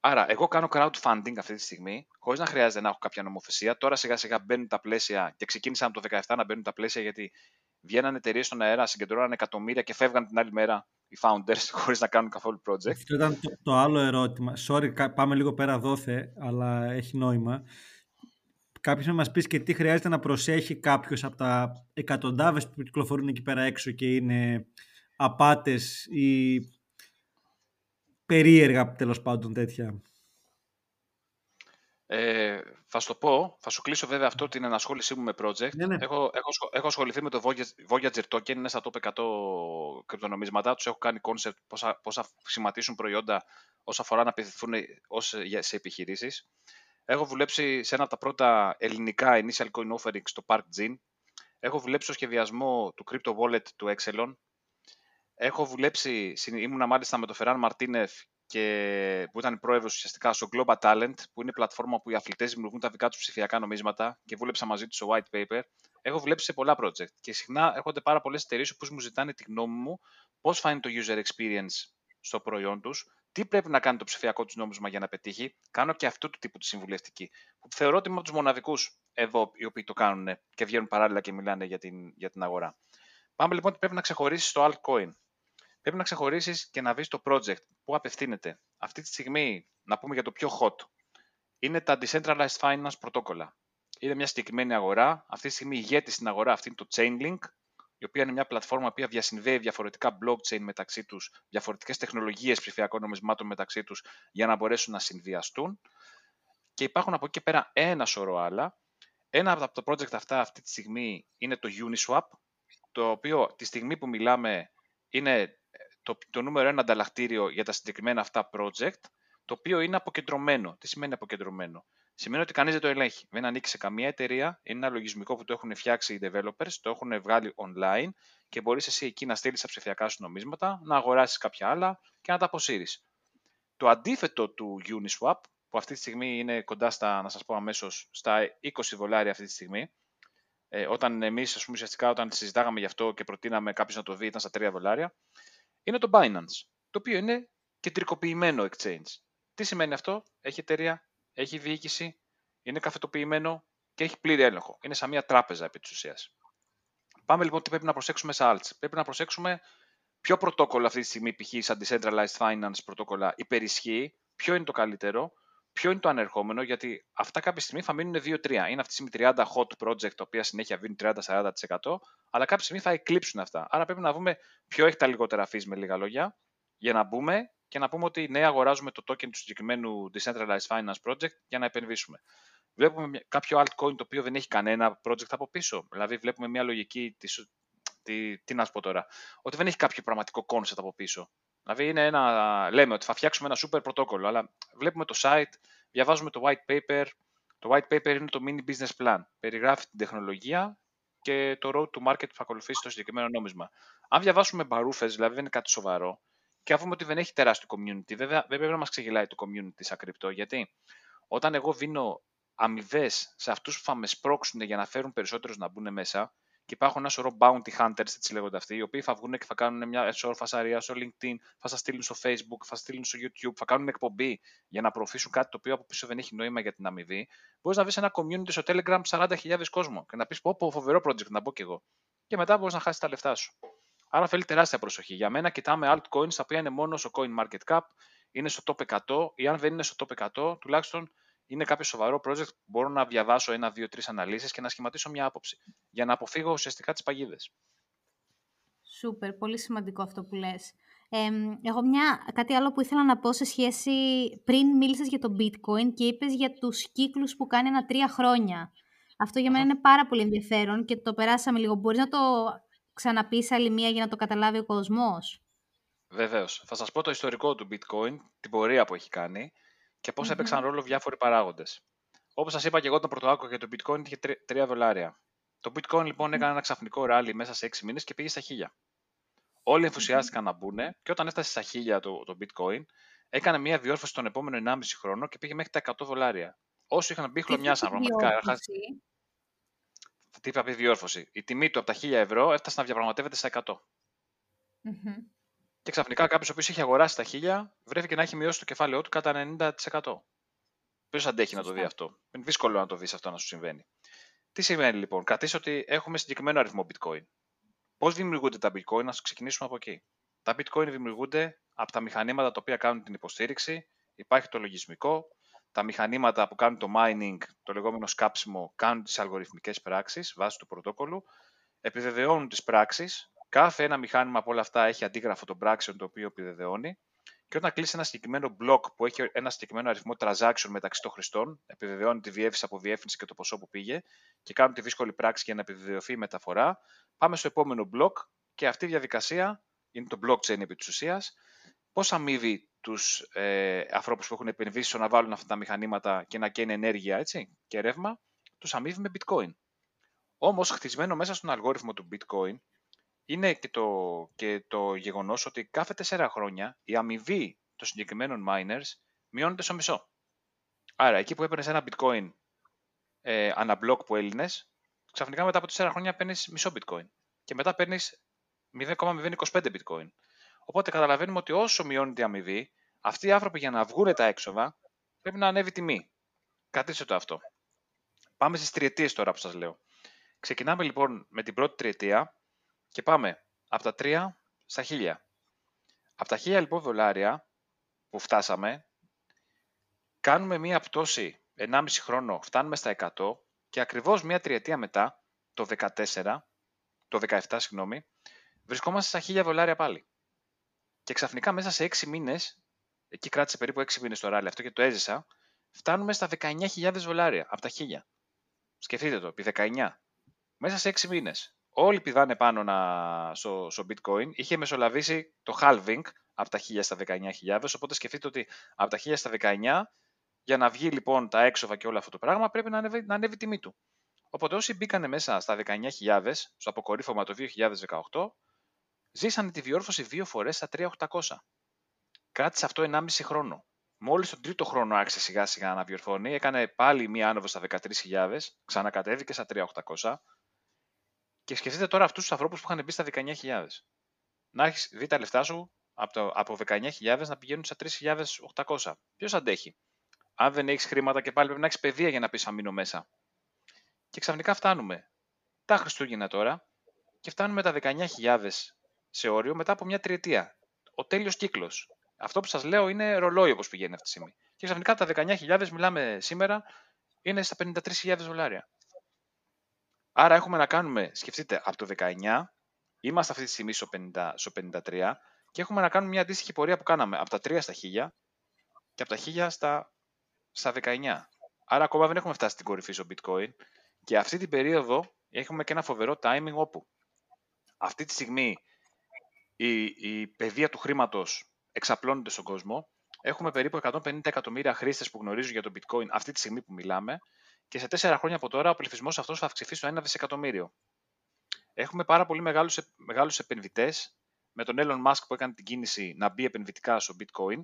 Άρα, εγώ κάνω crowdfunding αυτή τη στιγμή, χωρίς να χρειάζεται να έχω κάποια νομοθεσία. Τώρα σιγά σιγά μπαίνουν τα πλαίσια και ξεκίνησαν το 2017 να μπαίνουν τα πλαίσια γιατί βγαίνανε εταιρείες στον αέρα, συγκεντρώνανε εκατομμύρια και φεύγαν την άλλη μέρα οι founders χωρίς να κάνουν καθόλου project. Αυτό ήταν το, το άλλο ερώτημα. Sorry, πάμε λίγο πέρα δόθε, αλλά έχει νόημα. Κάποιος να μας πεις και τι χρειάζεται να προσέχει κάποιος από τα εκατοντάδες που κυκλοφορούν εκεί πέρα έξω και είναι απάτες ή περίεργα τέλος πάντων τέτοια; Ε, θα σου το πω, θα σου κλείσω βέβαια αυτό την ενασχόλησή μου με project. Ναι, ναι. Έχω, έχω, έχω ασχοληθεί με το Voyager Token, είναι στα top 100 κρυπτονομίσματα. Τους έχω κάνει concept πώς θα, σχηματίσουν προϊόντα όσο αφορά να απευθυνθούν σε επιχειρήσεις. Έχω δουλέψει σε ένα από τα πρώτα ελληνικά initial coin offering στο Park Gin. Έχω δουλέψει στο σχεδιασμό του crypto wallet του Exelon. Έχω δουλέψει, ήμουνα μάλιστα με τον Φεράν Μαρτίνεφ και που ήταν πρόεδρος ουσιαστικά στο Global Talent, που είναι πλατφόρμα που οι αθλητές δημιουργούν τα δικά τους ψηφιακά νομίσματα και βούλεψα μαζί τους στο white paper. Έχω δουλέψει σε πολλά project και συχνά έρχονται πάρα πολλές εταιρείες που μου ζητάνε τη γνώμη μου πώς φάνει το user experience στο προϊόν τους, τι πρέπει να κάνει το ψηφιακό τους νόμισμα για να πετύχει; Κάνω και αυτού του τύπου τη συμβουλευτική. Που θεωρώ ότι είμαι από τους μοναδικούς εδώ οι οποίοι το κάνουν και βγαίνουν παράλληλα και μιλάνε για την, για την αγορά. Πάμε λοιπόν ότι πρέπει να ξεχωρίσεις το altcoin πρέπει να ξεχωρίσεις και να βρεις το project που απευθύνεται. Αυτή τη στιγμή, να πούμε για το πιο hot, είναι τα Decentralized Finance πρωτόκολλα. Είναι μια συγκεκριμένη αγορά. Αυτή τη στιγμή ηγέτη στην αγορά αυτή είναι το Chainlink, η οποία είναι μια πλατφόρμα που διασυνδέει διαφορετικά blockchain μεταξύ τους, διαφορετικές τεχνολογίες ψηφιακών νομισμάτων μεταξύ τους, για να μπορέσουν να συνδυαστούν. Και υπάρχουν από εκεί και πέρα ένα σωρό άλλα. Ένα από τα project αυτά αυτή τη στιγμή είναι το Uniswap, το οποίο τη στιγμή που μιλάμε είναι το, το νούμερο ένα ανταλλακτήριο για τα συγκεκριμένα αυτά project, το οποίο είναι αποκεντρωμένο. Τι σημαίνει αποκεντρωμένο; Σημαίνει ότι κανείς δεν το ελέγχει. Δεν ανήκει σε καμία εταιρεία. Είναι ένα λογισμικό που το έχουν φτιάξει οι developers, το έχουν βγάλει online και μπορείς εσύ εκεί να στείλεις τα ψηφιακά σου νομίσματα, να αγοράσεις κάποια άλλα και να τα αποσύρεις. Το αντίθετο του Uniswap, που αυτή τη στιγμή είναι κοντά στα, να σας πω αμέσως, στα 20 δολάρια αυτή τη στιγμή, ε, όταν εμείς, ας πούμε, ουσιαστικά όταν συζητάγαμε γι' αυτό και προτείναμε κάποιος να το δει, ήταν στα 3 δολάρια είναι το Binance, το οποίο είναι κεντρικοποιημένο exchange. Τι σημαίνει αυτό, έχει εταιρεία, έχει διοίκηση, είναι καφετοποιημένο και έχει πλήρη έλεγχο. Είναι σαν μια τράπεζα επί της ουσίας. Πάμε λοιπόν τι πρέπει να προσέξουμε σε alts. Πρέπει να προσέξουμε ποιο πρωτόκολλο αυτή τη στιγμή, π.χ. σαν Decentralized Finance πρωτόκολλα, υπερισχύει, ποιο είναι το καλύτερο, ποιο είναι το ανερχόμενο, γιατί αυτά κάποια στιγμή θα μείνουν 2-3. Είναι αυτή τη στιγμή 30 hot project, τα οποία συνέχεια βγαίνουν 30-40%, αλλά κάποια στιγμή θα εκλείψουν αυτά. Άρα πρέπει να δούμε ποιο έχει τα λιγότερα fees με λίγα λόγια, για να μπούμε και να πούμε ότι ναι, αγοράζουμε το token του συγκεκριμένου Decentralized Finance Project για να επενδύσουμε. Βλέπουμε κάποιο altcoin το οποίο δεν έχει κανένα project από πίσω. Δηλαδή, βλέπουμε μια λογική. Τι, τι, τι να σου πω τώρα. Ότι δεν έχει κάποιο πραγματικό concept από πίσω. Δηλαδή είναι ένα, λέμε ότι θα φτιάξουμε ένα super πρωτόκολλο, αλλά βλέπουμε το site, διαβάζουμε το white paper. Το white paper είναι το mini business plan. Περιγράφει την τεχνολογία και το road to market που θα ακολουθήσει το συγκεκριμένο νόμισμα. Αν διαβάσουμε μπαρούφες, δηλαδή δεν είναι κάτι σοβαρό, και αφούμε ότι δεν έχει τεράστιο community, βέβαια δεν πρέπει να μας ξεγελάει το community σαν κρυπτό, γιατί όταν εγώ δίνω αμοιβές σε αυτούς που θα με σπρώξουν για να φέρουν περισσότερους να μπουν μέσα, και υπάρχουν ένα σωρό bounty hunters, έτσι λέγονται αυτοί, οι οποίοι θα βγουν και θα κάνουν μια σωρό φασαρία στο LinkedIn, θα σας στείλουν στο Facebook, θα στείλουν στο YouTube, θα κάνουν εκπομπή για να προωθήσουν κάτι το οποίο από πίσω δεν έχει νόημα για την αμοιβή. Μπορείς να βρεις ένα community στο Telegram 40.000 κόσμο και να πεις: Πω, πω, φοβερό project, να μπω κι εγώ. Και μετά μπορείς να χάσεις τα λεφτά σου. Άρα θέλει τεράστια προσοχή. Για μένα κοιτάμε altcoins τα οποία είναι μόνο στο coin market cap, είναι στο top 100 ή αν δεν είναι στο top 100, τουλάχιστον είναι κάποιο σοβαρό project που μπορώ να διαβάσω ένα, δύο, τρεις αναλύσεις και να σχηματίσω μια άποψη για να αποφύγω ουσιαστικά τις παγίδες. Σούπερ, πολύ σημαντικό αυτό που λες. Ε, εγώ μια, κάτι άλλο που ήθελα να πω σε σχέση, πριν μίλησες για το bitcoin και είπες για τους κύκλους που κάνει ένα τρία χρόνια. Αυτό για μένα είναι πάρα πολύ ενδιαφέρον και το περάσαμε λίγο. Μπορείς να το ξαναπείς άλλη μία για να το καταλάβει ο κόσμος; Βεβαίως. Θα σας πω το ιστορικό του bitcoin, την πορεία που έχει κάνει και πώς mm-hmm. έπαιξαν ρόλο διάφοροι παράγοντες. Όπως σας είπα και εγώ, το πρωτοάκο για το bitcoin είχε 3 δολάρια. Το bitcoin λοιπόν έκανε ένα ξαφνικό ράλι μέσα σε 6 μήνες και πήγε στα 1000. Όλοι ενθουσιάστηκαν να μπουν και όταν έφτασε στα 1000 το, το bitcoin, έκανε μια διόρθωση τον επόμενο 1,5 χρόνο και πήγε μέχρι τα 100 δολάρια. Όσοι είχαν μπει χλωμιάσαν πραγματικά. Τι είπα πει διόρθωση. Η τιμή του από τα 1000 ευρώ έφτασε να διαπραγματεύεται στα 100. Mm-hmm. Και ξαφνικά κάποιος ο οποίος είχε αγοράσει τα χίλια βρέθηκε να έχει μειώσει το κεφάλαιό του κατά 90%. Ποιος αντέχει να το δει αυτό; Είναι δύσκολο να το δεις αυτό να σου συμβαίνει. Τι σημαίνει λοιπόν, κρατήσει ότι έχουμε συγκεκριμένο αριθμό bitcoin. Πώς δημιουργούνται τα bitcoin, να ξεκινήσουμε από εκεί. Τα bitcoin δημιουργούνται από τα μηχανήματα τα οποία κάνουν την υποστήριξη, υπάρχει το λογισμικό, τα μηχανήματα που κάνουν το mining, το λεγόμενο σκάψιμο, κάνουν τις αλγοριθμικές πράξεις βάσει του πρωτόκολλου, επιβεβαιώνουν τις πράξεις, Κάθε ένα μηχάνημα από όλα αυτά έχει αντίγραφο των πράξεων το οποίο επιβεβαιώνει. Και όταν κλείσει ένα συγκεκριμένο block που έχει ένα συγκεκριμένο αριθμό transaction μεταξύ των χρηστών, επιβεβαιώνει τη διεύθυνση από διεύθυνση και το ποσό που πήγε και κάνουν τη δύσκολη πράξη για να επιβεβαιωθεί η μεταφορά, πάμε στο επόμενο block και αυτή η διαδικασία είναι το blockchain επί της ουσίας. Πώ αμείβει τους ε, ανθρώπους που έχουν επενδύσει στο να βάλουν αυτά τα μηχανήματα και να καίνε ενέργεια έτσι, και ρεύμα, τους αμείβει με bitcoin. Όμως, χτισμένο μέσα στον αλγόριθμο του bitcoin, είναι και το, και το γεγονός ότι κάθε τέσσερα χρόνια η αμοιβή των συγκεκριμένων miners μειώνεται στο μισό. Άρα, εκεί που έπαιρνες ένα bitcoin ε, αναμπλοκ που έλυνες, ξαφνικά μετά από τέσσερα χρόνια παίρνεις μισό bitcoin. Και μετά παίρνεις 0,025 bitcoin. Οπότε καταλαβαίνουμε ότι όσο μειώνεται η αμοιβή, αυτοί οι άνθρωποι για να βγουν τα έξοδα πρέπει να ανέβει τιμή. Κρατήστε το αυτό. Πάμε στις τριετίες τώρα που σας λέω. Ξεκινάμε λοιπόν με την πρώτη τριετία και πάμε από τα 3 στα 1000. Από τα 1000 λοιπόν δολάρια που φτάσαμε, κάνουμε μία πτώση 1,5 χρόνο, φτάνουμε στα 100 και ακριβώς μία τριετία μετά, το 14, το 17 συγγνώμη, βρισκόμαστε στα 1000 δολάρια πάλι. Και ξαφνικά μέσα σε 6 μήνες, εκεί κράτησε περίπου 6 μήνες το ράλι αυτό και το έζησα, φτάνουμε στα 19.000 δολάρια από τα 1000. Σκεφτείτε το, επί 19. Μέσα σε 6 μήνες όλοι πηδάνε πάνω να, στο, στο bitcoin. Είχε μεσολαβήσει το halving από τα 1000 στα 19.000, οπότε σκεφτείτε ότι από τα 1000 στα 19, για να βγει λοιπόν τα έξοδα και όλο αυτό το πράγμα, πρέπει να ανέβει, να ανέβει η τιμή του. Οπότε όσοι μπήκανε μέσα στα 19.000, στο αποκορύφωμα το 2018, ζήσανε τη διόρθωση δύο φορές στα 3.800. Κράτησε αυτό 1,5 χρόνο. Μόλις τον τρίτο χρόνο άρχισε σιγά σιγά να διορθώνει, έκανε πάλι μία άνοδο στα 13.000, ξανακατέβηκε στα 3.800, και σκεφτείτε τώρα αυτούς τους ανθρώπους που είχαν μπει στα 19.000. Να έχεις δει τα λεφτά σου από, το, από 19.000 να πηγαίνουν στα 3.800. Ποιος αντέχει; Αν δεν έχεις χρήματα και πάλι πρέπει να έχεις παιδεία για να πεις αμήνω μέσα. Και ξαφνικά φτάνουμε τα Χριστούγεννα τώρα και φτάνουμε τα 19.000 σε όριο μετά από μια τριετία. Ο τέλειος κύκλος. Αυτό που σας λέω είναι ρολόι όπως πηγαίνει αυτή τη στιγμή. Και ξαφνικά τα 19.000 μιλάμε σήμερα είναι στα 53.000 δολάρια. Άρα έχουμε να κάνουμε, σκεφτείτε, από το 19, είμαστε αυτή τη στιγμή στο, 50, στο 53 και έχουμε να κάνουμε μια αντίστοιχη πορεία που κάναμε από τα 3 στα 1000 και από τα 1000 στα, στα 19. Άρα ακόμα δεν έχουμε φτάσει στην κορυφή στο bitcoin και αυτή την περίοδο έχουμε και ένα φοβερό timing όπου αυτή τη στιγμή η, η παιδεία του χρήματος εξαπλώνεται στον κόσμο. Έχουμε περίπου 150 εκατομμύρια χρήστες που γνωρίζουν για το bitcoin αυτή τη στιγμή που μιλάμε και σε τέσσερα χρόνια από τώρα ο πληθυσμός αυτός θα αυξηθεί στο 1 δισεκατομμύριο. Έχουμε πάρα πολύ μεγάλους μεγάλους επενδυτές με τον Elon Musk που έκανε την κίνηση να μπει επενδυτικά στο bitcoin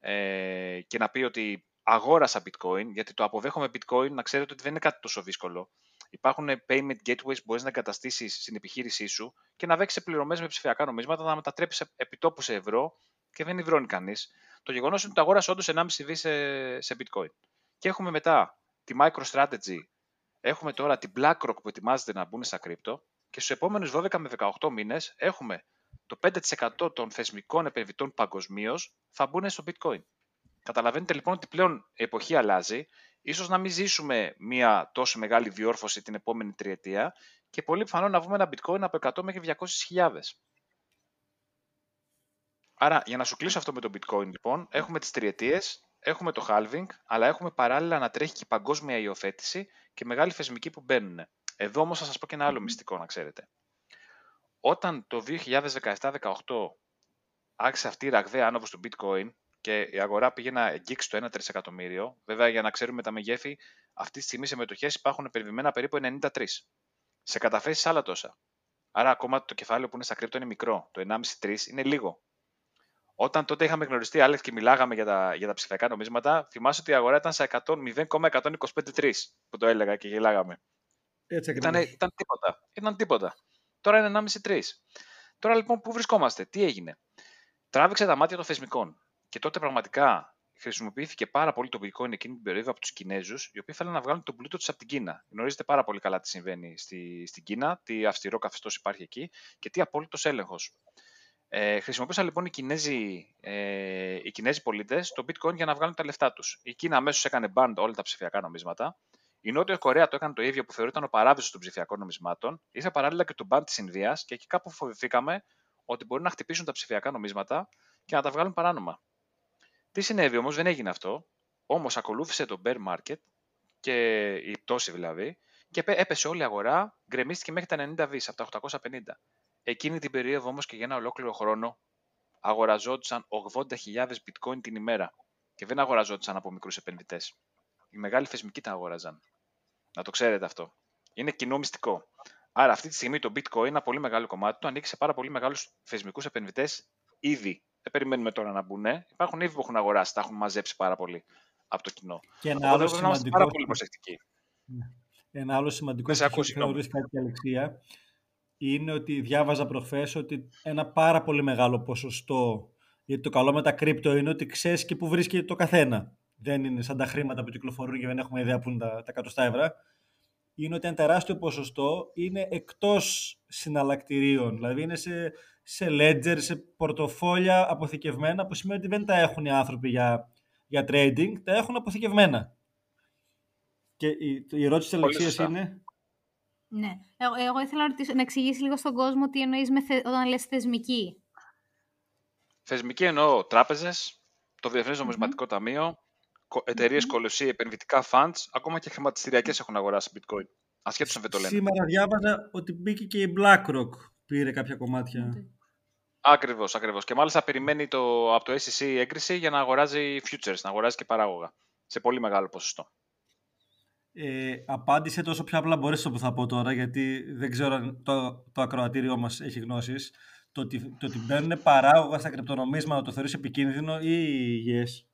ε, και να πει ότι αγόρασα bitcoin, γιατί το αποδέχομαι bitcoin, να ξέρετε ότι δεν είναι κάτι τόσο δύσκολο. Υπάρχουν payment gateways που μπορείς να εγκαταστήσεις στην επιχείρησή σου και να δέξει πληρωμές με ψηφιακά νομίσματα, να μετατρέψει επιτόπου σε ευρώ και δεν υβρώνει κανείς. Το γεγονός είναι ότι το αγόρασε όντως 1,5 δις σε, σε bitcoin. Και έχουμε μετά τη MicroStrategy, έχουμε τώρα την BlackRock που ετοιμάζεται να μπουν στα κρύπτο και στους επόμενους 12 με 18 μήνες έχουμε το 5% των θεσμικών επενδυτών παγκοσμίως θα μπουν στο bitcoin. Καταλαβαίνετε λοιπόν ότι πλέον η εποχή αλλάζει. Ίσως να μην ζήσουμε μια τόσο μεγάλη διόρθωση την επόμενη τριετία και πολύ πιθανό να βγούμε ένα bitcoin από 100 μέχρι 200.000. Άρα, για να σου κλείσω αυτό με το bitcoin, λοιπόν, έχουμε τις τριετίες, έχουμε το halving, αλλά έχουμε παράλληλα να τρέχει και η παγκόσμια υιοθέτηση και μεγάλοι θεσμικοί που μπαίνουν. Εδώ όμως θα σας πω και ένα άλλο μυστικό, να ξέρετε. Όταν το 2017-2018 άρχισε αυτή η ραγδαία άνοδος του bitcoin και η αγορά πήγε να αγγίξει το 1 τρισεκατομμύριο, βέβαια για να ξέρουμε τα μεγέθη, αυτή τη στιγμή σε μετοχές υπάρχουν περιβημένα περίπου 93. Σε καταθέσεις άλλα τόσα. Άρα ακόμα το κεφάλαιο που είναι στα κρύπτο είναι μικρό. Το 1,5-3 είναι λίγο. Όταν τότε είχαμε γνωριστεί, Άλεξ, και μιλάγαμε για τα, για τα ψηφιακά νομίσματα, θυμάσαι ότι η αγορά ήταν σε 0,125,3 που το έλεγα και γελάγαμε. Έτσι ήταν, ήταν τίποτα. Ήταν τίποτα. Τώρα είναι 1,5-3. Τώρα λοιπόν πού βρισκόμαστε, τι έγινε; Τράβηξε τα μάτια των θεσμικών. Και τότε πραγματικά χρησιμοποιήθηκε πάρα πολύ το bitcoin εκείνη την περίοδο από τους Κινέζους, οι οποίοι θέλουν να βγάλουν τον πλούτο τους από την Κίνα. Γνωρίζετε πάρα πολύ καλά τι συμβαίνει στη, στην Κίνα, τι αυστηρό καθεστώς υπάρχει εκεί και τι απόλυτος έλεγχος. Ε, χρησιμοποίησαν λοιπόν οι Κινέζοι, ε, οι Κινέζοι πολίτες το bitcoin για να βγάλουν τα λεφτά τους. Η Κίνα αμέσως έκανε band όλα τα ψηφιακά νομίσματα. Η Νότια Κορέα το έκανε το ίδιο που θεωρείται ο παράδεισο των ψηφιακών νομισμάτων. Ήρθε παράλληλα και το band της Ινδίας και εκεί κάπου φοβηθήκαμε ότι μπορεί να χτυπήσουν τα ψηφιακά νομίσματα και να τα βγάλουν παράνομα. Τι συνέβη όμως, δεν έγινε αυτό. Όμως ακολούθησε το bear market και η πτώση δηλαδή και έπεσε όλη η αγορά, γκρεμίστηκε μέχρι τα 90 δις από τα 850. Εκείνη την περίοδο όμως και για ένα ολόκληρο χρόνο αγοραζόντουσαν 80.000 bitcoin την ημέρα και δεν αγοραζόντουσαν από μικρούς επενδυτές. Οι μεγάλοι θεσμικοί τα αγοράζαν. Να το ξέρετε αυτό. Είναι κοινό μυστικό. Άρα αυτή τη στιγμή το bitcoin, ένα πολύ μεγάλο κομμάτι του, ανήκει σε πάρα πολύ μεγάλους θεσμικούς επενδυτές ήδη. Δεν περιμένουμε τώρα να μπουν. Υπάρχουν ήδη που έχουν αγοράσει, τα έχουν μαζέψει πάρα πολύ από το κοινό. Και ένα άλλο σημαντικό... πάρα πολύ προσεκτικοί. Ναι. Ένα άλλο σημαντικό που θεωρείς κάτι Αλεξία είναι ότι διάβαζα προχθές ότι ένα πάρα πολύ μεγάλο ποσοστό, γιατί το καλό με τα κρύπτο είναι ότι ξέρεις και που βρίσκεται το καθένα. Δεν είναι σαν τα χρήματα που κυκλοφορούν και δεν έχουμε ιδέα που είναι τα, τα εκατοστά ευρώ. Είναι ότι ένα τεράστιο ποσοστό είναι εκτός συναλλακτηρίων. Δηλαδή είναι σε, σε ledger, σε πορτοφόλια αποθηκευμένα, που σημαίνει ότι δεν τα έχουν οι άνθρωποι για, για trading, τα έχουν αποθηκευμένα. Και η, η ερώτηση της Αλεξίας είναι; Ναι. Εγώ, εγώ ήθελα να, ρωτήσω, να εξηγήσεις λίγο στον κόσμο τι εννοείς με θε, όταν λες θεσμική. Θεσμική εννοώ τράπεζες, το Διεθνές Νομισματικό Ταμείο, εταιρείες mm-hmm. κολοσσία, επενδυτικά funds, ακόμα και χρηματιστηριακές έχουν αγοράσει bitcoin. Ασχέτως αν δεν το λένε. Σήμερα διάβαζα ότι μπήκε και η BlackRock, πήρε κάποια κομμάτια. Mm-hmm. Ακριβώς, ακριβώς. Και μάλιστα περιμένει το, από το SEC έγκριση για να αγοράζει futures, να αγοράζει και παράγωγα. Σε πολύ μεγάλο ποσοστό. Ε, απάντησε τόσο πιο απλά μπορείς που θα πω τώρα, γιατί δεν ξέρω αν το, το ακροατήριό μας έχει γνώσεις. Το ότι, το ότι μπαίνουν παράγωγα στα κρυπτονομίσματα το θεωρείς επικίνδυνο ή υγιές;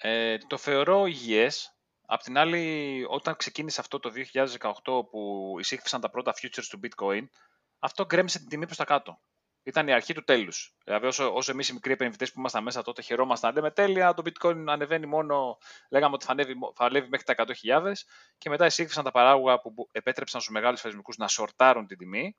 Ε, το θεωρώ υγιές. Απ' την άλλη, όταν ξεκίνησε αυτό το 2018 που εισήχθησαν τα πρώτα futures του bitcoin, αυτό γκρέμισε την τιμή προς τα κάτω ήταν η αρχή του τέλους. Δηλαδή, όσο, όσο εμείς οι μικροί επενδυτές που ήμασταν μέσα τότε χαιρόμασταν, λέμε τέλεια, το bitcoin ανεβαίνει μόνο, λέγαμε ότι θα ανέβει, θα ανέβει μέχρι τα 100.000 και μετά εισήχθησαν τα παράγωγα που επέτρεψαν στους μεγάλους θεσμικού να σορτάρουν την τιμή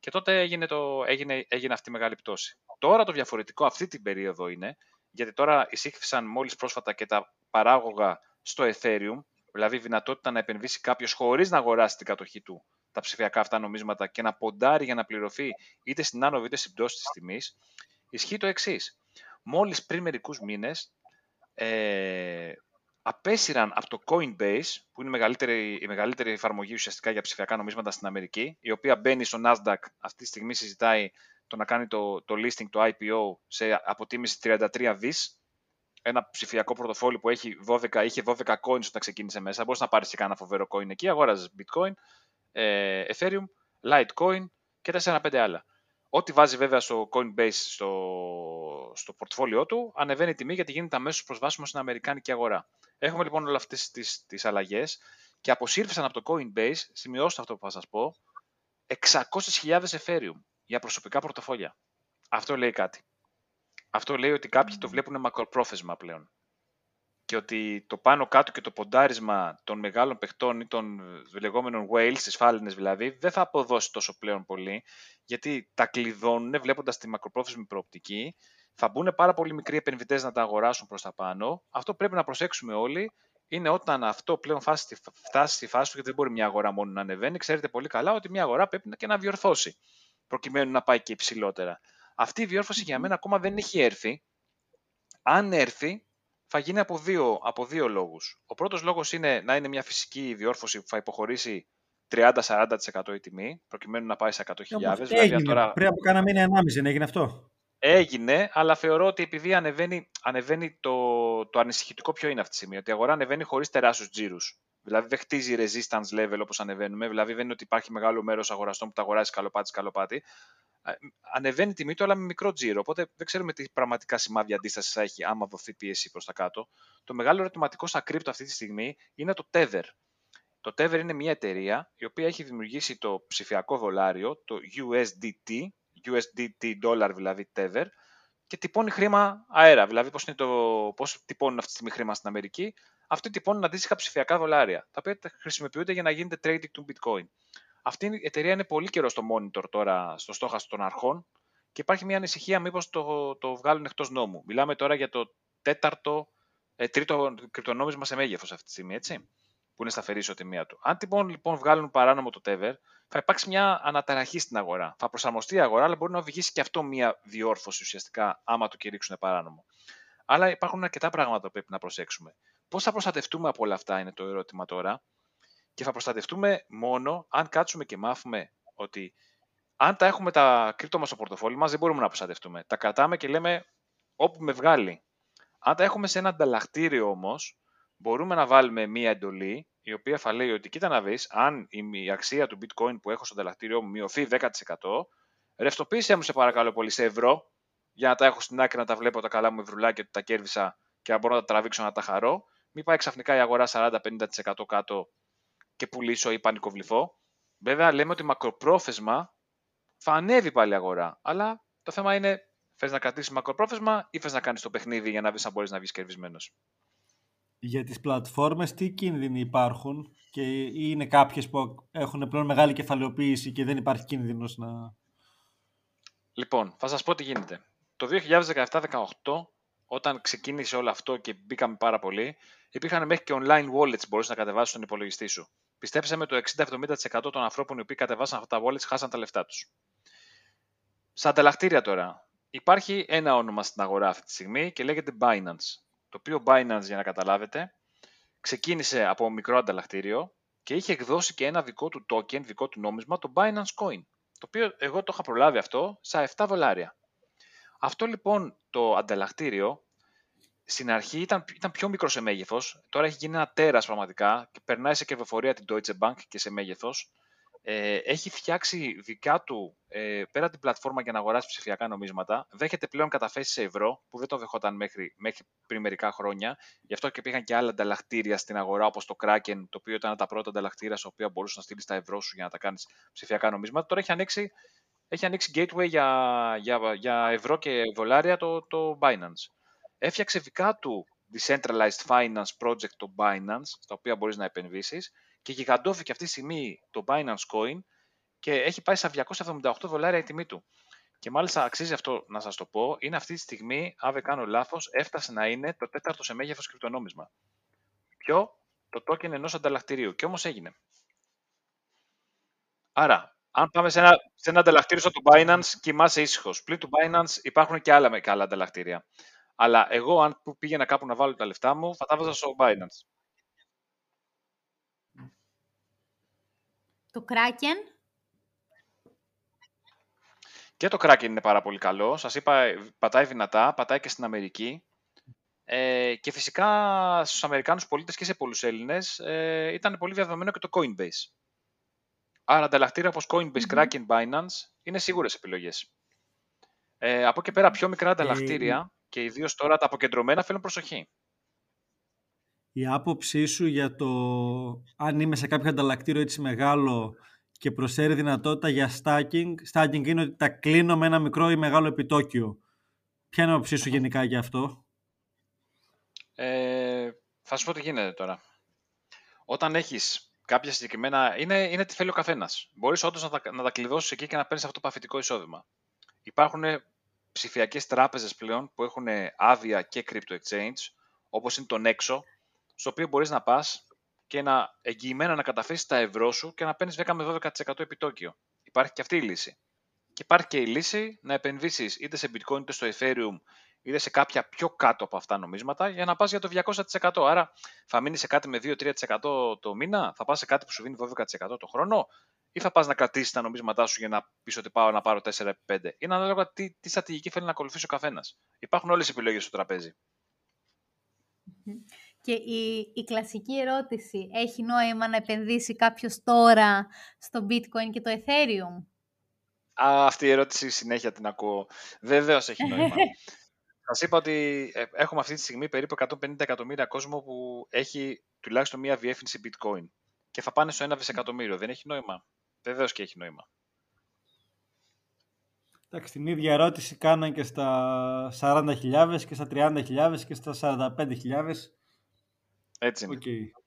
και τότε έγινε, το, έγινε, έγινε αυτή η μεγάλη πτώση. Τώρα το διαφορετικό αυτή την περίοδο είναι, γιατί τώρα εισήχθησαν μόλις πρόσφατα και τα παράγωγα στο Ethereum, δηλαδή η δυνατότητα να επενδύσει κάποιος χωρίς να αγοράσει την κατοχή του τα ψηφιακά αυτά νομίσματα και να ποντάρει για να πληρωθεί είτε στην άνοδο είτε στην πτώση της τιμής, ισχύει το εξής. Μόλις πριν μερικούς μήνες ε, απέσυραν από το Coinbase, που είναι η μεγαλύτερη, η μεγαλύτερη εφαρμογή ουσιαστικά για ψηφιακά νομίσματα στην Αμερική, η οποία μπαίνει στο Nasdaq, αυτή τη στιγμή συζητάει το να κάνει το, το listing, το IPO, σε αποτίμηση 33 δις, ένα ψηφιακό πορτοφόλι που έχει 12, είχε 12 coins όταν ξεκίνησε μέσα. Μπορείς να πάρεις και κανένα φοβερό coin εκεί. Αγόραζες bitcoin, ε, Ethereum, Litecoin και 4-5 άλλα. Ό,τι βάζει βέβαια στο Coinbase στο, στο πορτφόλιό του, ανεβαίνει η τιμή γιατί γίνεται αμέσως προσβάσιμο στην Αμερικάνικη αγορά. Έχουμε λοιπόν όλες αυτές τις τις αλλαγές και αποσύρφησαν από το Coinbase, σημειώστε αυτό που θα σας πω, 600.000 Ethereum για προσωπικά πορτοφόλια. Αυτό λέει κάτι. Αυτό λέει ότι κάποιοι το βλέπουν μακροπρόθεσμα πλέον. Και ότι το πάνω κάτω και το ποντάρισμα των μεγάλων παιχτών ή των λεγόμενων whales, τις φάλαινες δηλαδή, δεν θα αποδώσει τόσο πλέον πολύ, γιατί τα κλειδώνουν βλέποντας τη μακροπρόθεσμη προοπτική, θα μπουν πάρα πολύ μικροί επενδυτές να τα αγοράσουν προς τα πάνω. Αυτό πρέπει να προσέξουμε όλοι είναι όταν αυτό πλέον φτάσει, φτάσει στη φάση του, γιατί δεν μπορεί μια αγορά μόνο να ανεβαίνει. Ξέρετε πολύ καλά ότι μια αγορά πρέπει και να διορθώσει, προκειμένου να πάει και υψηλότερα. Αυτή η διόρθωση για μένα ακόμα δεν έχει έρθει. Αν έρθει, θα γίνει από δύο, από δύο λόγους. Ο πρώτος λόγος είναι να είναι μια φυσική διόρθωση που θα υποχωρήσει 30-40% η τιμή, προκειμένου να πάει σε 100.000. Δηλαδή, έγινε. Τώρα... Πριν από κάνα μήνα 1,5 δεν έγινε αυτό; Έγινε, αλλά θεωρώ ότι επειδή ανεβαίνει, ανεβαίνει το, το ανησυχητικό ποιο είναι αυτή τη στιγμή, ότι η αγορά ανεβαίνει χωρίς τεράστιους τζίρους. Δηλαδή δεν χτίζει resistance level όπως ανεβαίνουμε, δηλαδή δεν είναι ότι υπάρχει μεγάλο μέρος αγοραστών που τα αγοράζει καλοπάτι καλοπάτι. Ανεβαίνει η τιμή του, αλλά με μικρό τζίρο. Οπότε δεν ξέρουμε τι πραγματικά σημάδια αντίστασης θα έχει άμα δοθεί πίεση προς τα κάτω. Το μεγάλο ερωτηματικό στα κρύπτο αυτή τη στιγμή είναι το Tether. Το Tether είναι μια εταιρεία η οποία έχει δημιουργήσει το ψηφιακό δολάριο, το USDT, USDT dollar δηλαδή Tether, και τυπώνει χρήμα αέρα. Δηλαδή, πώς το, πώς τυπώνουν αυτή τη στιγμή χρήμα στην Αμερική, αυτοί τυπώνουν αντίστοιχα ψηφιακά δολάρια, τα οποία χρησιμοποιούνται για να γίνεται trading του bitcoin. Αυτή η εταιρεία είναι πολύ καιρό στο monitor τώρα, στο στόχαστρο των αρχών και υπάρχει μια ανησυχία μήπως το, το βγάλουν εκτός νόμου. Μιλάμε τώρα για το τέταρτο, ε, τρίτο κρυπτονόμισμα σε μέγεθος αυτή τη στιγμή, έτσι που είναι σταθερή ισοτιμία του. Αν λοιπόν, λοιπόν βγάλουν παράνομο το Tether, θα υπάρξει μια αναταραχή στην αγορά. Θα προσαρμοστεί η αγορά, αλλά μπορεί να οδηγήσει και αυτό μια διόρθωση ουσιαστικά, άμα το κηρύξουν παράνομο. Αλλά υπάρχουν αρκετά πράγματα που πρέπει να προσέξουμε. Πώς θα προστατευτούμε από όλα αυτά, είναι το ερώτημα τώρα. Και θα προστατευτούμε μόνο αν κάτσουμε και μάθουμε ότι αν τα έχουμε τα κρύπτο μας στο πορτοφόλι μας, δεν μπορούμε να προστατευτούμε. Τα κρατάμε και λέμε όπου με βγάλει. Αν τα έχουμε σε ένα ανταλλακτήριο όμως, μπορούμε να βάλουμε μία εντολή η οποία θα λέει ότι κοίτα να δεις, αν η αξία του bitcoin που έχω στο ανταλλακτήριό μου μειωθεί 10%, ρευτοποίησέ μου σε παρακαλώ πολύ σε ευρώ, για να τα έχω στην άκρη να τα βλέπω τα καλά μου ευρουλάκια ότι τα κέρδισα και να μπορώ να τα τραβήξω να τα χαρώ. Μην πάει ξαφνικά η αγορά 40-50% κάτω και πουλήσω ή πανικοβληθώ. Βέβαια, λέμε ότι μακροπρόθεσμα θα ανέβει πάλι η αγορά. Αλλά το θέμα είναι, θες να κρατήσεις μακροπρόθεσμα ή θες να κάνεις το παιχνίδι για να δεις αν μπορείς να βγεις κερδισμένος για τις πλατφόρμες τι κίνδυνοι υπάρχουν και είναι κάποιες που έχουν πλέον μεγάλη κεφαλαιοποίηση και δεν υπάρχει κίνδυνος να... Λοιπόν, θα σας πω τι γίνεται. Το 2017-2018, όταν ξεκίνησε όλο αυτό και μπήκαμε πάρα πολύ, υπήρχαν μέχρι και online wallets μπορείς να κατεβάσεις στον υπολογιστή σου. Πιστέψτε με, το 60-70% των ανθρώπων οι οποίοι κατεβάσαν αυτά τα wallets χάσαν τα λεφτά τους. Σαν ανταλλακτήρια τώρα. Υπάρχει ένα όνομα στην αγορά αυτή τη στιγμή και λέγεται Binance το οποίο Binance, για να καταλάβετε, ξεκίνησε από μικρό ανταλλακτήριο και είχε εκδώσει και ένα δικό του token, δικό του νόμισμα, το Binance Coin. Το οποίο εγώ το είχα προλάβει αυτό στα 7 δολάρια. Αυτό λοιπόν το ανταλλακτήριο στην αρχή ήταν, ήταν πιο μικρό σε μέγεθος. Τώρα έχει γίνει ένα τέρας πραγματικά και περνάει σε κερδοφορία την Deutsche Bank και σε μέγεθος ε, έχει φτιάξει δικά του ε, πέρα την πλατφόρμα για να αγοράσει ψηφιακά νομίσματα. Δέχεται πλέον καταθέσεις σε ευρώ, που δεν το δεχόταν μέχρι, μέχρι πριν μερικά χρόνια. Γι' αυτό και πήγαν και άλλα ανταλλακτήρια στην αγορά, όπως το Kraken, το οποίο ήταν τα πρώτα ανταλλακτήρια στα οποία μπορούσες να στείλεις τα ευρώ σου για να τα κάνεις ψηφιακά νομίσματα. Τώρα έχει ανοίξει, έχει ανοίξει gateway για, για, για ευρώ και δολάρια το, το Binance. Έφτιαξε δικά του decentralized finance project το Binance, στα οποία μπορείς να επενδύσεις και γιγαντώθηκε αυτή τη στιγμή το Binance Coin και έχει πάει στα 278 δολάρια η τιμή του. Και μάλιστα αξίζει αυτό να σας το πω, είναι αυτή τη στιγμή, αν δεν κάνω λάθος, έφτασε να είναι το τέταρτο σε μέγεθος κρυπτονόμισμα. Ποιο; Το token ενός ανταλλακτηρίου. Και όμως έγινε. Άρα, αν πάμε σε ένα, σε ένα ανταλλακτήριο στο Binance, κοιμάσαι ήσυχος. Πλην του Binance υπάρχουν και άλλα, με άλλα ανταλλακτήρια. Αλλά εγώ, αν πήγαινα κάπου να βάλω τα λεφτά μου, θα τα βάζα στο Binance. Το Kraken. Και το Kraken είναι πάρα πολύ καλό. Σας είπα, πατάει δυνατά, πατάει και στην Αμερική. Ε, και φυσικά στους Αμερικάνους πολίτες και σε πολλούς Έλληνες ε, ήταν πολύ διαδεδομένο και το Coinbase. Άρα ανταλλακτήρια όπως Coinbase, Kraken, Binance είναι σίγουρες επιλογές. Ε, από και πέρα πιο μικρά ανταλλακτήρια και ιδίως τώρα τα αποκεντρωμένα θέλουν προσοχή. Η άποψή σου για το αν είμαι σε κάποιο ανταλλακτήριο έτσι μεγάλο και προσφέρει δυνατότητα για stacking. Stacking είναι ότι τα κλείνω με ένα μικρό ή μεγάλο επιτόκιο. Ποια είναι η άποψή σου γενικά για αυτό; Ε, θα σου πω τι γίνεται τώρα. Όταν έχεις κάποια συγκεκριμένα. Είναι, είναι τι θέλει ο καθένας. Μπορείς όντως να, τα, να τα κλειδώσεις εκεί και να παίρνεις αυτό το παθητικό εισόδημα. Υπάρχουν ψηφιακές τράπεζες πλέον που έχουν άδεια και crypto exchange, όπως είναι το Nexo, στο οποίο μπορείς να πας και να εγγυημένα να καταθέσεις τα ευρώ σου και να παίρνεις 10 με 12% επιτόκιο. Υπάρχει και αυτή η λύση. Και υπάρχει και η λύση να επενδύσεις είτε σε bitcoin είτε στο ethereum είτε σε κάποια πιο κάτω από αυτά νομίσματα για να πας για το 200%. Άρα θα μείνει σε κάτι με 2-3% το μήνα, θα πας σε κάτι που σου δίνει 12% το χρόνο ή θα πας να κρατήσεις τα νομίσματά σου για να πεις ότι πάω να πάρω 4-5. Είναι ανάλογα τι, τι στρατηγική θέλει να ακολουθήσει ο καθένας. Υπάρχουν όλες οι επιλογές στο τραπέζι. Και η, η κλασική ερώτηση, έχει νόημα να επενδύσει κάποιος τώρα στο bitcoin και το ethereum? Α, αυτή η ερώτηση συνέχεια την ακούω. Βεβαίως έχει νόημα. Σας είπα ότι ε, έχουμε αυτή τη στιγμή περίπου 150 εκατομμύρια κόσμο που έχει τουλάχιστον μία διεύθυνση bitcoin. Και θα πάνε στο 1 δισεκατομμύριο. Δεν έχει νόημα; Βεβαίως και έχει νόημα. Εντάξει, την ίδια ερώτηση κάναν και στα 40.000 και στα 30.000 και στα 45.000. Έτσι είναι. Okay.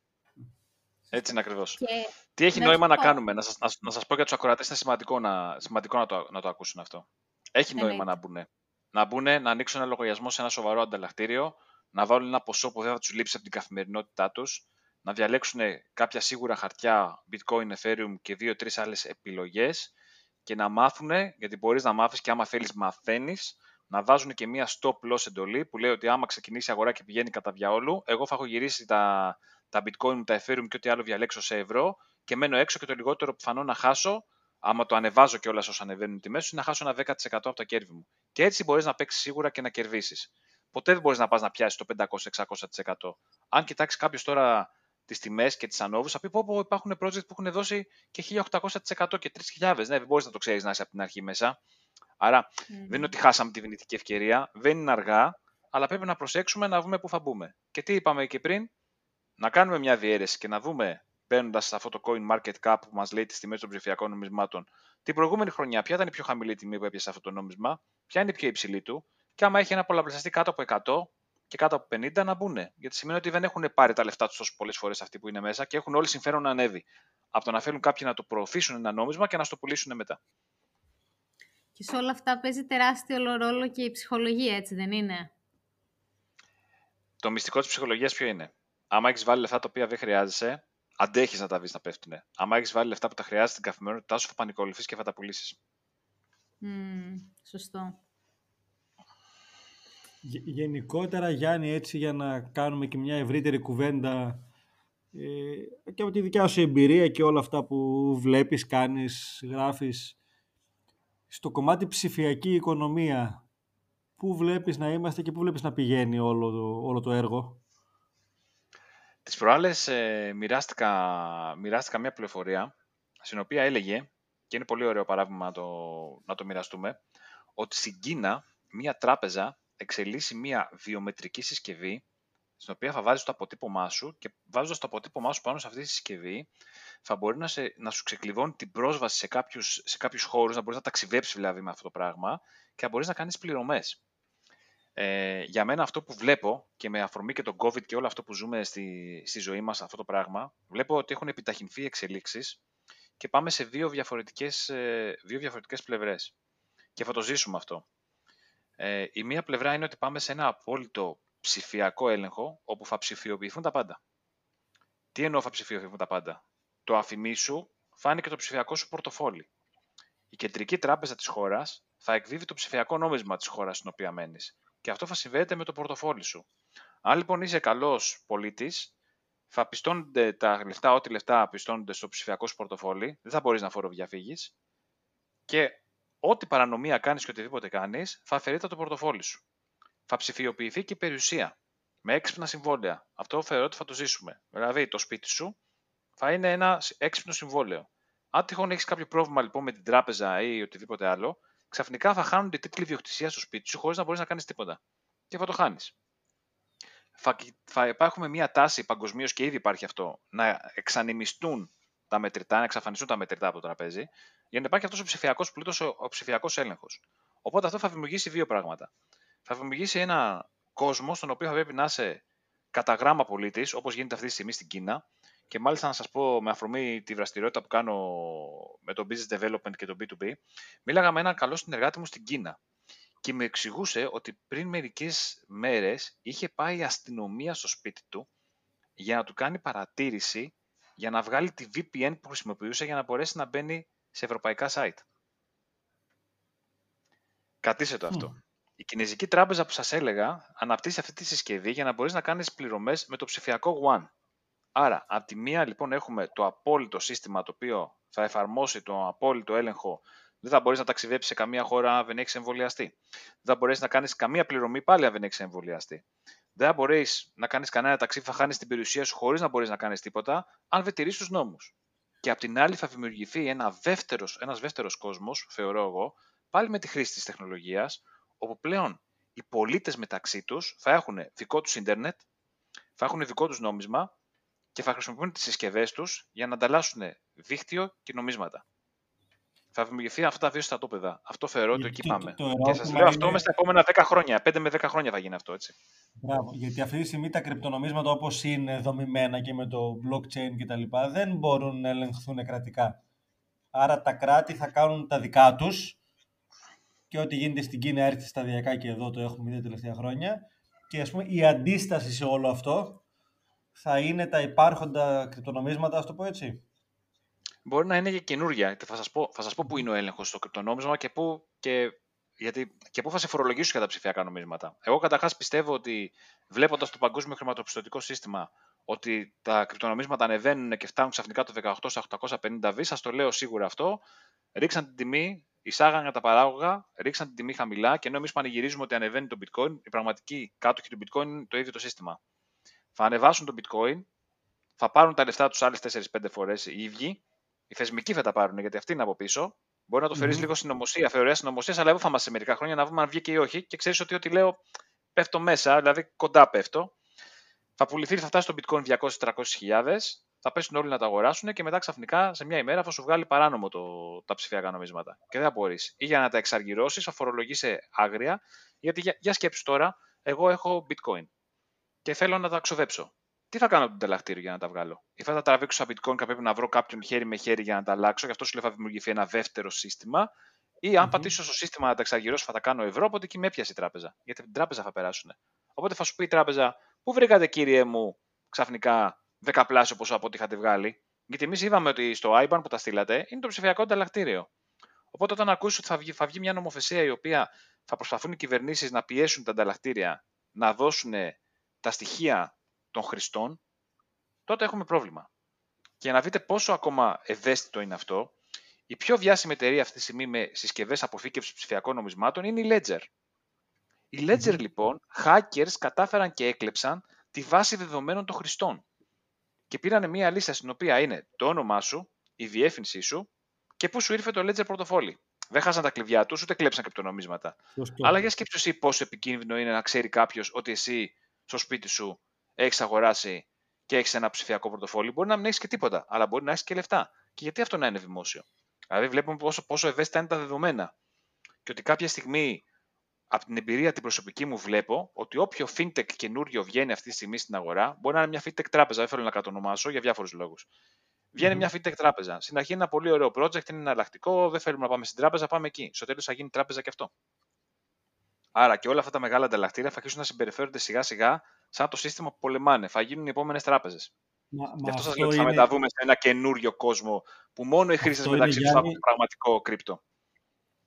Έτσι είναι ακριβώς. Και... Τι έχει νόημα να κάνουμε, να σας, να, να σας πω για τους ακροατές, είναι σημαντικό να, σημαντικό να, το, να το ακούσουν αυτό. Έχει νόημα να μπουν. Να μπουν, να ανοίξουν ένα λογαριασμό σε ένα σοβαρό ανταλλακτήριο, να βάλουν ένα ποσό που δεν θα τους λείψει από την καθημερινότητά τους, να διαλέξουν κάποια σίγουρα χαρτιά, bitcoin, ethereum και δύο-τρεις άλλες επιλογές και να μάθουν, γιατί μπορείς να μάθεις και άμα θέλεις μαθαίνεις, να βάζουν και μία stop loss εντολή που λέει ότι άμα ξεκινήσει η αγορά και πηγαίνει κατά διαόλου, εγώ θα έχω γυρίσει τα, τα bitcoin τα ethereum και ό,τι άλλο διαλέξω σε ευρώ και μένω έξω και το λιγότερο πιθανό να χάσω, άμα το ανεβάζω και όλα όσα ανεβαίνουν τη μέση, να χάσω ένα 10% από τα κέρδη μου. Και έτσι μπορείς να παίξεις σίγουρα και να κερδίσεις. Ποτέ δεν μπορείς να πας να πιάσεις το 500-600%. Αν κοιτάξεις κάποιος τώρα τις τιμές και τις ανόβου, θα πει πω, υπάρχουν project που έχουν δώσει και 1800% και 3000. Ναι, δεν μπορείς να το ξέρεις να είσαι από την αρχή μέσα. Άρα δεν είναι ότι χάσαμε τη δυνητική ευκαιρία, δεν είναι αργά, αλλά πρέπει να προσέξουμε να δούμε πού θα μπούμε. Και τι είπαμε και πριν, να κάνουμε μια διαίρεση και να δούμε, παίρνοντας αυτό το coin market cap που μας λέει τις τιμές των ψηφιακών νομισμάτων, την προηγούμενη χρονιά, ποια ήταν η πιο χαμηλή τιμή που έπιασε αυτό το νόμισμα, ποια είναι η πιο υψηλή του, και άμα έχει ένα πολλαπλασιαστή κάτω από 100 και κάτω από 50 να μπουν. Γιατί σημαίνει ότι δεν έχουν πάρει τα λεφτά τους τόσο πολλές φορές αυτοί που είναι μέσα και έχουν όλοι συμφέρον να ανέβει. Από το να θέλουν κάποιοι να το προωθήσουν ένα νόμισμα και να στο πουλήσουν μετά. Και σε όλα αυτά παίζει τεράστιο ρόλο και η ψυχολογία, έτσι δεν είναι; Το μυστικό της ψυχολογίας ποιο είναι; Άμα έχεις βάλει λεφτά τα οποία δεν χρειάζεσαι, αντέχεις να τα βρεις να πέφτουν. Άμα έχεις βάλει λεφτά που τα χρειάζεσαι στην καθημερινότητά σου, θα πανικολουθεί και θα τα πουλήσεις. Mm, σωστό. Γενικότερα, Γιάννη, έτσι για να κάνουμε και μια ευρύτερη κουβέντα ε, και από τη δικιά σου εμπειρία και όλα αυτά που βλέπεις, κάνεις, γράφεις στο κομμάτι ψηφιακή οικονομία πού βλέπεις να είμαστε και πού βλέπεις να πηγαίνει όλο το, όλο το έργο; Τις προάλλες ε, μοιράστηκα, μοιράστηκα μια πληροφορία στην οποία έλεγε, και είναι πολύ ωραίο παράδειγμα να το, να το μοιραστούμε, ότι στην Κίνα μια τράπεζα εξελίσσει μια βιομετρική συσκευή στην οποία θα βάζεις το αποτύπωμά σου και βάζοντας το αποτύπωμά σου πάνω σε αυτή τη συσκευή θα μπορεί να, σε, να σου ξεκλειδώνει την πρόσβαση σε κάποιους, σε κάποιους χώρους, να μπορείς να ταξιδέψεις δηλαδή με αυτό το πράγμα και να μπορείς να κάνεις πληρωμές. Ε, για μένα αυτό που βλέπω και με αφορμή και τον COVID και όλο αυτό που ζούμε στη, στη ζωή μας αυτό το πράγμα, βλέπω ότι έχουν επιταχυνθεί εξελίξεις και πάμε σε δύο διαφορετικές, ε, δύο διαφορετικές πλευρές. Και θα το ζήσουμε αυτό. Ε, η μία πλευρά είναι ότι πάμε σε ένα απόλυτο ψηφιακό έλεγχο, όπου θα ψηφιοποιηθούν τα πάντα. Τι εννοώ θα ψηφιοποιηθούν τα πάντα; Το αφημί σου φάνηκε και το ψηφιακό σου πορτοφόλι. Η κεντρική τράπεζα της χώρας θα εκδίδει το ψηφιακό νόμισμα της χώρας στην οποία μένεις. Και αυτό θα συμβαίνει με το πορτοφόλι σου. Αν λοιπόν είσαι καλός πολίτης, θα πιστώνονται τα λεφτά, ό,τι λεφτά πιστώνονται στο ψηφιακό σου πορτοφόλι, δεν θα μπορείς να φοροδιαφύγεις και ό,τι παρανομία κάνεις και οτιδήποτε κάνεις, θα αφαιρείται το πορτοφόλι σου. Θα ψηφιοποιηθεί και η περιουσία με έξυπνα συμβόλαια. Αυτό θεωρώ ότι θα το ζήσουμε. Δηλαδή, το σπίτι σου θα είναι ένα έξυπνο συμβόλαιο. Αν τυχόν έχεις κάποιο πρόβλημα λοιπόν με την τράπεζα ή οτιδήποτε άλλο, ξαφνικά θα χάνουν οι τίτλοι ιδιοκτησίας στο σπίτι σου χωρίς να μπορείς να κάνεις τίποτα. Και θα το χάνεις. θα, θα υπάρχουμε μια τάση παγκοσμίως και ήδη υπάρχει αυτό, να εξανεμιστούν τα μετρητά, να εξαφανιστούν τα μετρητά από το τραπέζι, για να υπάρχει αυτός ο ψηφιακός πλούτος, ο, ο ψηφιακός έλεγχος. Οπότε αυτό θα δημιουργήσει δύο πράγματα. Θα δημιουργήσει ένα κόσμο στον οποίο θα πρέπει να είσαι κατά γράμμα πολίτης, όπως γίνεται αυτή τη στιγμή στην Κίνα. Και μάλιστα να σας πω με αφορμή τη δραστηριότητα που κάνω με το business development και το B2B, μίλαγα με έναν καλό συνεργάτη μου στην Κίνα. Και με εξηγούσε ότι πριν μερικές μέρες είχε πάει η αστυνομία στο σπίτι του για να του κάνει παρατήρηση για να βγάλει τη VPN που χρησιμοποιούσε για να μπορέσει να μπαίνει σε ευρωπαϊκά site. Κατήσε το αυτό. Η κινέζικη τράπεζα που σας έλεγα αναπτύσσει αυτή τη συσκευή για να μπορείς να κάνεις πληρωμές με το ψηφιακό One. Άρα, από τη μία λοιπόν έχουμε το απόλυτο σύστημα το οποίο θα εφαρμόσει το απόλυτο έλεγχο. Δεν θα μπορείς να ταξιδέψεις σε καμία χώρα αν δεν έχεις εμβολιαστεί. Δεν θα μπορείς να κάνεις καμία πληρωμή πάλι αν δεν έχεις εμβολιαστεί. Δεν θα μπορείς να κάνεις κανένα ταξίδι, θα χάνεις την περιουσία σου χωρίς να μπορείς να κάνεις τίποτα, αν δεν τηρήσει τους νόμους. Και απ' την άλλη θα δημιουργηθεί ένα δεύτερος ένας δεύτερος κόσμος, θεωρώ εγώ, πάλι με τη χρήση της τεχνολογίας, όπου πλέον οι πολίτες μεταξύ τους θα έχουν δικό τους ίντερνετ, θα έχουν δικό τους νόμισμα και θα χρησιμοποιούν τις συσκευές τους για να ανταλλάσσουν δίκτυο και νομίσματα. Θα δημιουργηθεί αυτά τα δύο στρατόπεδα. Αυτό θεωρώ ότι εκεί πάμε. και σας λέω αυτό μέσα στα επόμενα 10 χρόνια. 5 με 10 χρόνια θα γίνει αυτό, έτσι. Μπράβο. Γιατί αυτή τη στιγμή τα κρυπτονομίσματα όπως είναι δομημένα και με το blockchain κτλ. δεν μπορούν να ελεγχθούν κρατικά. Άρα τα κράτη θα κάνουν τα δικά τους και ό,τι γίνεται στην Κίνα έρθει σταδιακά και εδώ το έχουμε δει τα τελευταία χρόνια. Και ας πούμε η αντίσταση σε όλο αυτό θα είναι τα υπάρχοντα κρυπτονομίσματα, ας το πω έτσι. Μπορεί να είναι και καινούργια. Θα σας πω, θα σας πω πού είναι ο έλεγχος στο κρυπτονόμισμα και πού, και, γιατί, και πού θα σε φορολογήσουν για τα ψηφιακά νομίσματα. Εγώ καταρχάς πιστεύω ότι βλέποντας το παγκόσμιο χρηματοπιστωτικό σύστημα ότι τα κρυπτονομίσματα ανεβαίνουν και φτάνουν ξαφνικά το 18 στα 850 δις, σας το λέω σίγουρα αυτό, ρίξαν την τιμή, εισάγανε τα παράγωγα, ρίξαν την τιμή χαμηλά και ενώ εμείς πανηγυρίζουμε ότι ανεβαίνει το bitcoin, η πραγματική κάτοχη του bitcoin είναι το ίδιο το σύστημα. Θα ανεβάσουν το bitcoin, θα πάρουν τα λεφτά τους άλλες 4-5 φορές οι ίδιοι, οι θεσμικοί θα τα πάρουν γιατί αυτοί είναι από πίσω. Μπορεί να το φέρεις mm-hmm. λίγο συνωμοσία, θεωρία συνωμοσία, αλλά εγώ θα είμαστε σε μερικά χρόνια να δούμε αν βγήκε ή όχι και ξέρεις ότι ό,τι λέω πέφτω μέσα, δηλαδή κοντά πέφτω. Θα πουληθεί, θα φτάσει το bitcoin 200-300 χιλιάδες, θα πέσουν όλοι να τα αγοράσουν και μετά ξαφνικά σε μια ημέρα θα σου βγάλει παράνομο το, τα ψηφιακά νομίσματα. Και δεν θα μπορείς. Ή για να τα εξαργυρώσεις, θα φορολογήσει άγρια, γιατί για, για σκέψου τώρα, εγώ έχω bitcoin και θέλω να τα ξοδέψω. Τι θα κάνω το τελαχτήριο για να τα βγάλω; Ή θα τα τραβήξω στα bitcoin και πρέπει να βρω κάποιον χέρι με χέρι για να τα αλλάξω, γι' αυτό σου λέω θα δημιουργηθεί ένα δεύτερο σύστημα. Ή αν mm-hmm. πατήσω στο σύστημα να τα εξαργυρώσω, θα τα κάνω ευρώ, οπότε εκεί με έπιασε η τράπεζα. Γιατί την τράπεζα θα περάσουν. Οπότε θα σου πει η τράπεζα, Πού βρήκατε κύριε μου ξαφνικά δεκαπλάσιο ποσό από ό,τι είχατε βγάλει; Γιατί εμείς είδαμε ότι στο IBAN που τα στείλατε είναι το ψηφιακό ανταλλακτήριο. Οπότε όταν ακούσει ότι θα βγει, θα βγει μια νομοθεσία η οποία θα προσπαθούν οι κυβερνήσεις να πιέσουν τα ανταλλακτήρια να δώσουν τα στοιχεία των χρηστών, τότε έχουμε πρόβλημα. Και για να δείτε πόσο ακόμα ευαίσθητο είναι αυτό, η πιο διάσημη εταιρεία αυτή τη στιγμή με συσκευές αποθήκευσης ψηφιακών νομισμάτων είναι η Ledger. Η Ledger λοιπόν, hackers κατάφεραν και έκλεψαν τη βάση δεδομένων των χρηστών. Και πήραν μια λίστα στην οποία είναι το όνομά σου, η διεύθυνσή σου και πού σου ήρθε το Ledger πορτοφόλι. Δεν χάσαν τα κλειδιά τους, ούτε κλέψαν κρυπτονομίσματα. Αλλά για σκέψου εσύ πόσο επικίνδυνο είναι να ξέρει κάποιος ότι εσύ στο σπίτι σου έχεις αγοράσει και έχεις ένα ψηφιακό πορτοφόλι. Μπορεί να μην έχεις και τίποτα, αλλά μπορεί να έχεις και λεφτά. Και γιατί αυτό να είναι δημόσιο; Δηλαδή, βλέπουμε πόσο, πόσο ευαίσθητα είναι τα δεδομένα. Και ότι κάποια στιγμή από την εμπειρία την προσωπική μου βλέπω ότι όποιο fintech καινούριο βγαίνει αυτή τη στιγμή στην αγορά, μπορεί να είναι μια fintech τράπεζα, δεν θέλω να κατονομάσω για διάφορους λόγους. Βγαίνει μια fintech τράπεζα. Στην αρχή είναι ένα πολύ ωραίο project, είναι εναλλακτικό, δεν θέλουμε να πάμε στην τράπεζα, πάμε εκεί. Στο τέλος θα γίνει τράπεζα και αυτό. Άρα και όλα αυτά τα μεγάλα ανταλλακτήρια θα αρχίσουν να συμπεριφέρονται σιγά σιγά σαν το σύστημα που πολεμάνε. Θα γίνουν οι επόμενες τράπεζες. Γι' αυτό σας λέω ότι θα μεταβούμε σε ένα καινούριο κόσμο που μόνο οι χρήστες μεταξύ τους θα έχουν πραγματικό κρύπτο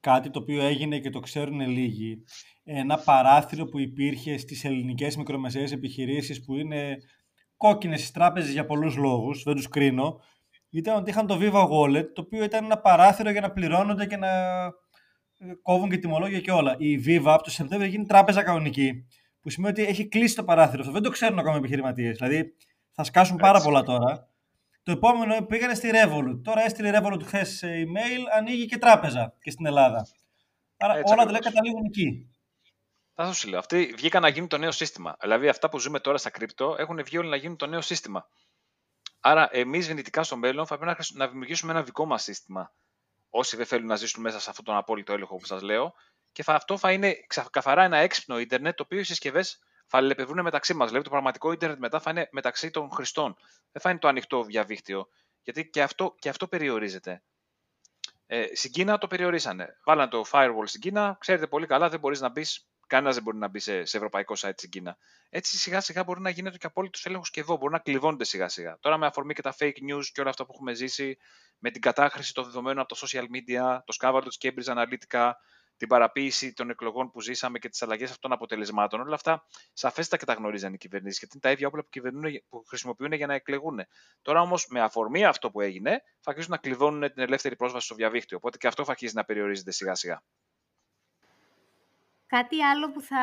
κάτι το οποίο έγινε και το ξέρουν λίγοι. Ένα παράθυρο που υπήρχε στις ελληνικές μικρομεσαίες επιχειρήσεις που είναι κόκκινες στις τράπεζες για πολλούς λόγους, δεν τους κρίνω, ήταν ότι είχαν το Viva Wallet, το οποίο ήταν ένα παράθυρο για να πληρώνονται και να ε, κόβουν και τιμολόγια και όλα. Η Viva από το Σεπτέμβριο γίνει τράπεζα κανονική, που σημαίνει ότι έχει κλείσει το παράθυρο αυτό. Δεν το ξέρουν ακόμα οι επιχειρηματίες. Δηλαδή θα σκάσουν πάρα πολλά τώρα. Το επόμενο πήγανε στη Revolut. Τώρα έστειλε η Revolut χθες email, ανοίγει και τράπεζα και στην Ελλάδα. Άρα Έτσι όλα δηλαδή καταλήγουν εκεί. Θα σου λέω. Αυτοί βγήκαν να γίνουν το νέο σύστημα. Δηλαδή, αυτά που ζούμε τώρα στα κρύπτο έχουν βγει όλοι να γίνουν το νέο σύστημα. Άρα, εμείς δυνητικά στο μέλλον θα πρέπει να, να δημιουργήσουμε ένα δικό μας σύστημα. Όσοι δεν θέλουν να ζήσουν μέσα σε αυτόν τον απόλυτο έλεγχο που σας λέω. Και θα, αυτό θα είναι καθαρά ένα έξυπνο ίντερνετ, το οποίο οι συσκευές θα αλληλεπιδρούν μεταξύ μας. Δηλαδή, το πραγματικό ίντερνετ μετά θα είναι μεταξύ των χρηστών. Δεν θα είναι το ανοιχτό διαδίκτυο. Γιατί και αυτό, και αυτό περιορίζεται. Ε, στην Κίνα το περιορίσανε. Βάλανε το firewall στην Κίνα. Ξέρετε πολύ καλά, δεν μπορείς να μπεις Κανένας δεν μπορεί να μπει σε, σε ευρωπαϊκό site στην Κίνα. Έτσι σιγά σιγά μπορεί να γίνεται και απόλυτος έλεγχος και εδώ. Μπορεί να κλειδώνονται σιγά σιγά. Τώρα με αφορμή και τα fake news και όλα αυτά που έχουμε ζήσει, με την κατάχρηση των δεδομένων από τα social media, το σκάβαρτο της Cambridge Analytica, την παραποίηση των εκλογών που ζήσαμε και τις αλλαγές αυτών των αποτελεσμάτων. Όλα αυτά σαφέστατα και τα γνωρίζαν οι κυβερνήσεις, γιατί είναι τα ίδια όπλα που, που χρησιμοποιούν για να εκλεγούν. Τώρα όμως, με αφορμή αυτό που έγινε, θα αρχίσουν να κλειδώνουν την ελεύθερη πρόσβαση στο διαδίκτυο. Οπότε και αυτό θα αρχίσει να περιορίζεται σιγά σιγά. Κάτι άλλο που θα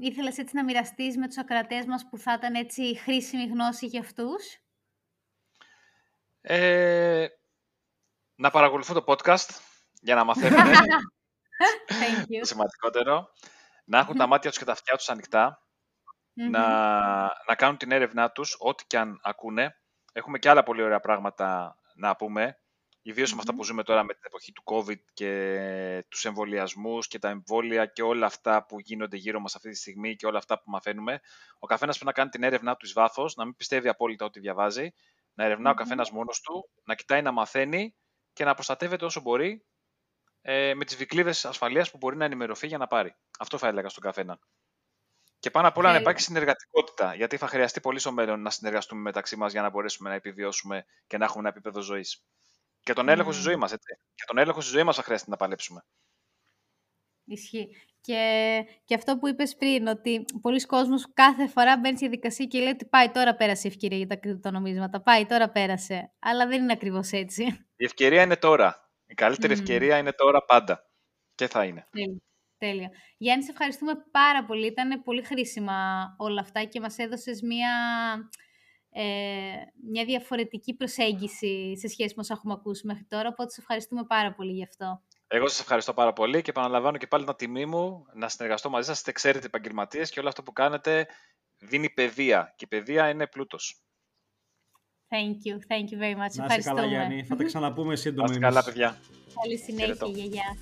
ήθελες έτσι να μοιραστείς με τους ακρατές μας που θα ήταν έτσι χρήσιμη γνώση για αυτούς; Ε, να παρακολουθούν το podcast για να μαθαίνουν. Thank το σημαντικότερο. Να έχουν τα μάτια τους και τα αυτιά τους ανοιχτα Να, να κάνουν την έρευνά τους, ό,τι και αν ακούνε. Έχουμε και άλλα πολύ ωραία πράγματα να πούμε. Ιδίως με αυτά που ζούμε τώρα με την εποχή του COVID και τους εμβολιασμούς και τα εμβόλια και όλα αυτά που γίνονται γύρω μας αυτή τη στιγμή και όλα αυτά που μαθαίνουμε. Ο καθένας πρέπει να κάνει την έρευνά του εις βάθος, να μην πιστεύει απόλυτα ό,τι διαβάζει, να ερευνά ο καθένας μόνος του, να κοιτάει να μαθαίνει και να προστατεύεται όσο μπορεί ε, με τις βικλίδες ασφαλείας που μπορεί να ενημερωθεί για να πάρει. Αυτό θα έλεγα στον καθένα. Και πάνω απ' όλα να υπάρχει συνεργατικότητα, γιατί θα χρειαστεί πολύ στο μέλλον να συνεργαστούμε μεταξύ μας για να μπορέσουμε να επιβιώσουμε και να έχουμε ένα επίπεδο ζωής. Και τον έλεγχο στη ζωή μας, έτσι. Και τον έλεγχο στη ζωή μας θα χρειάζεται να παλέψουμε. Ισχύει. Και, και αυτό που είπες πριν, ότι πολλοί κόσμος κάθε φορά μπαίνει στη δικασία και λέει ότι πάει τώρα πέρασε η ευκαιρία για τα κρυπτονομίσματα. Πάει τώρα πέρασε. Αλλά δεν είναι ακριβώς έτσι. Η ευκαιρία είναι τώρα. Η καλύτερη ευκαιρία είναι τώρα πάντα. Και θα είναι. Τέλεια. Τέλεια. Γιάννη, σε ευχαριστούμε πάρα πολύ. Ήταν πολύ χρήσιμα όλα αυτά και μας έδωσες μία ε, μια διαφορετική προσέγγιση σε σχέση με όσα έχουμε ακούσει μέχρι τώρα, οπότε σε ευχαριστούμε πάρα πολύ γι' αυτό. Εγώ σας ευχαριστώ πάρα πολύ και επαναλαμβάνω και πάλι την τιμή μου να συνεργαστώ μαζί σας. Είστε ξέρετε επαγγελματίες και όλο αυτό που κάνετε δίνει παιδεία και η παιδεία είναι πλούτος. Thank you, thank you very much. Να είστε καλά Γιάννη, θα τα ξαναπούμε σύντομα. Να είστε καλά παιδιά. Καλή συνέχεια, γιαγιά.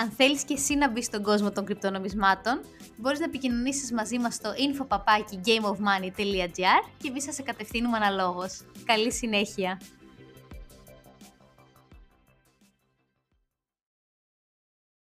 Αν θέλεις και εσύ να μπεις στον κόσμο των κρυπτονομισμάτων, μπορείς να επικοινωνήσεις μαζί μας στο infopapaki gameofmoney.gr και εμείς θα σε κατευθύνουμε αναλόγως. Καλή συνέχεια!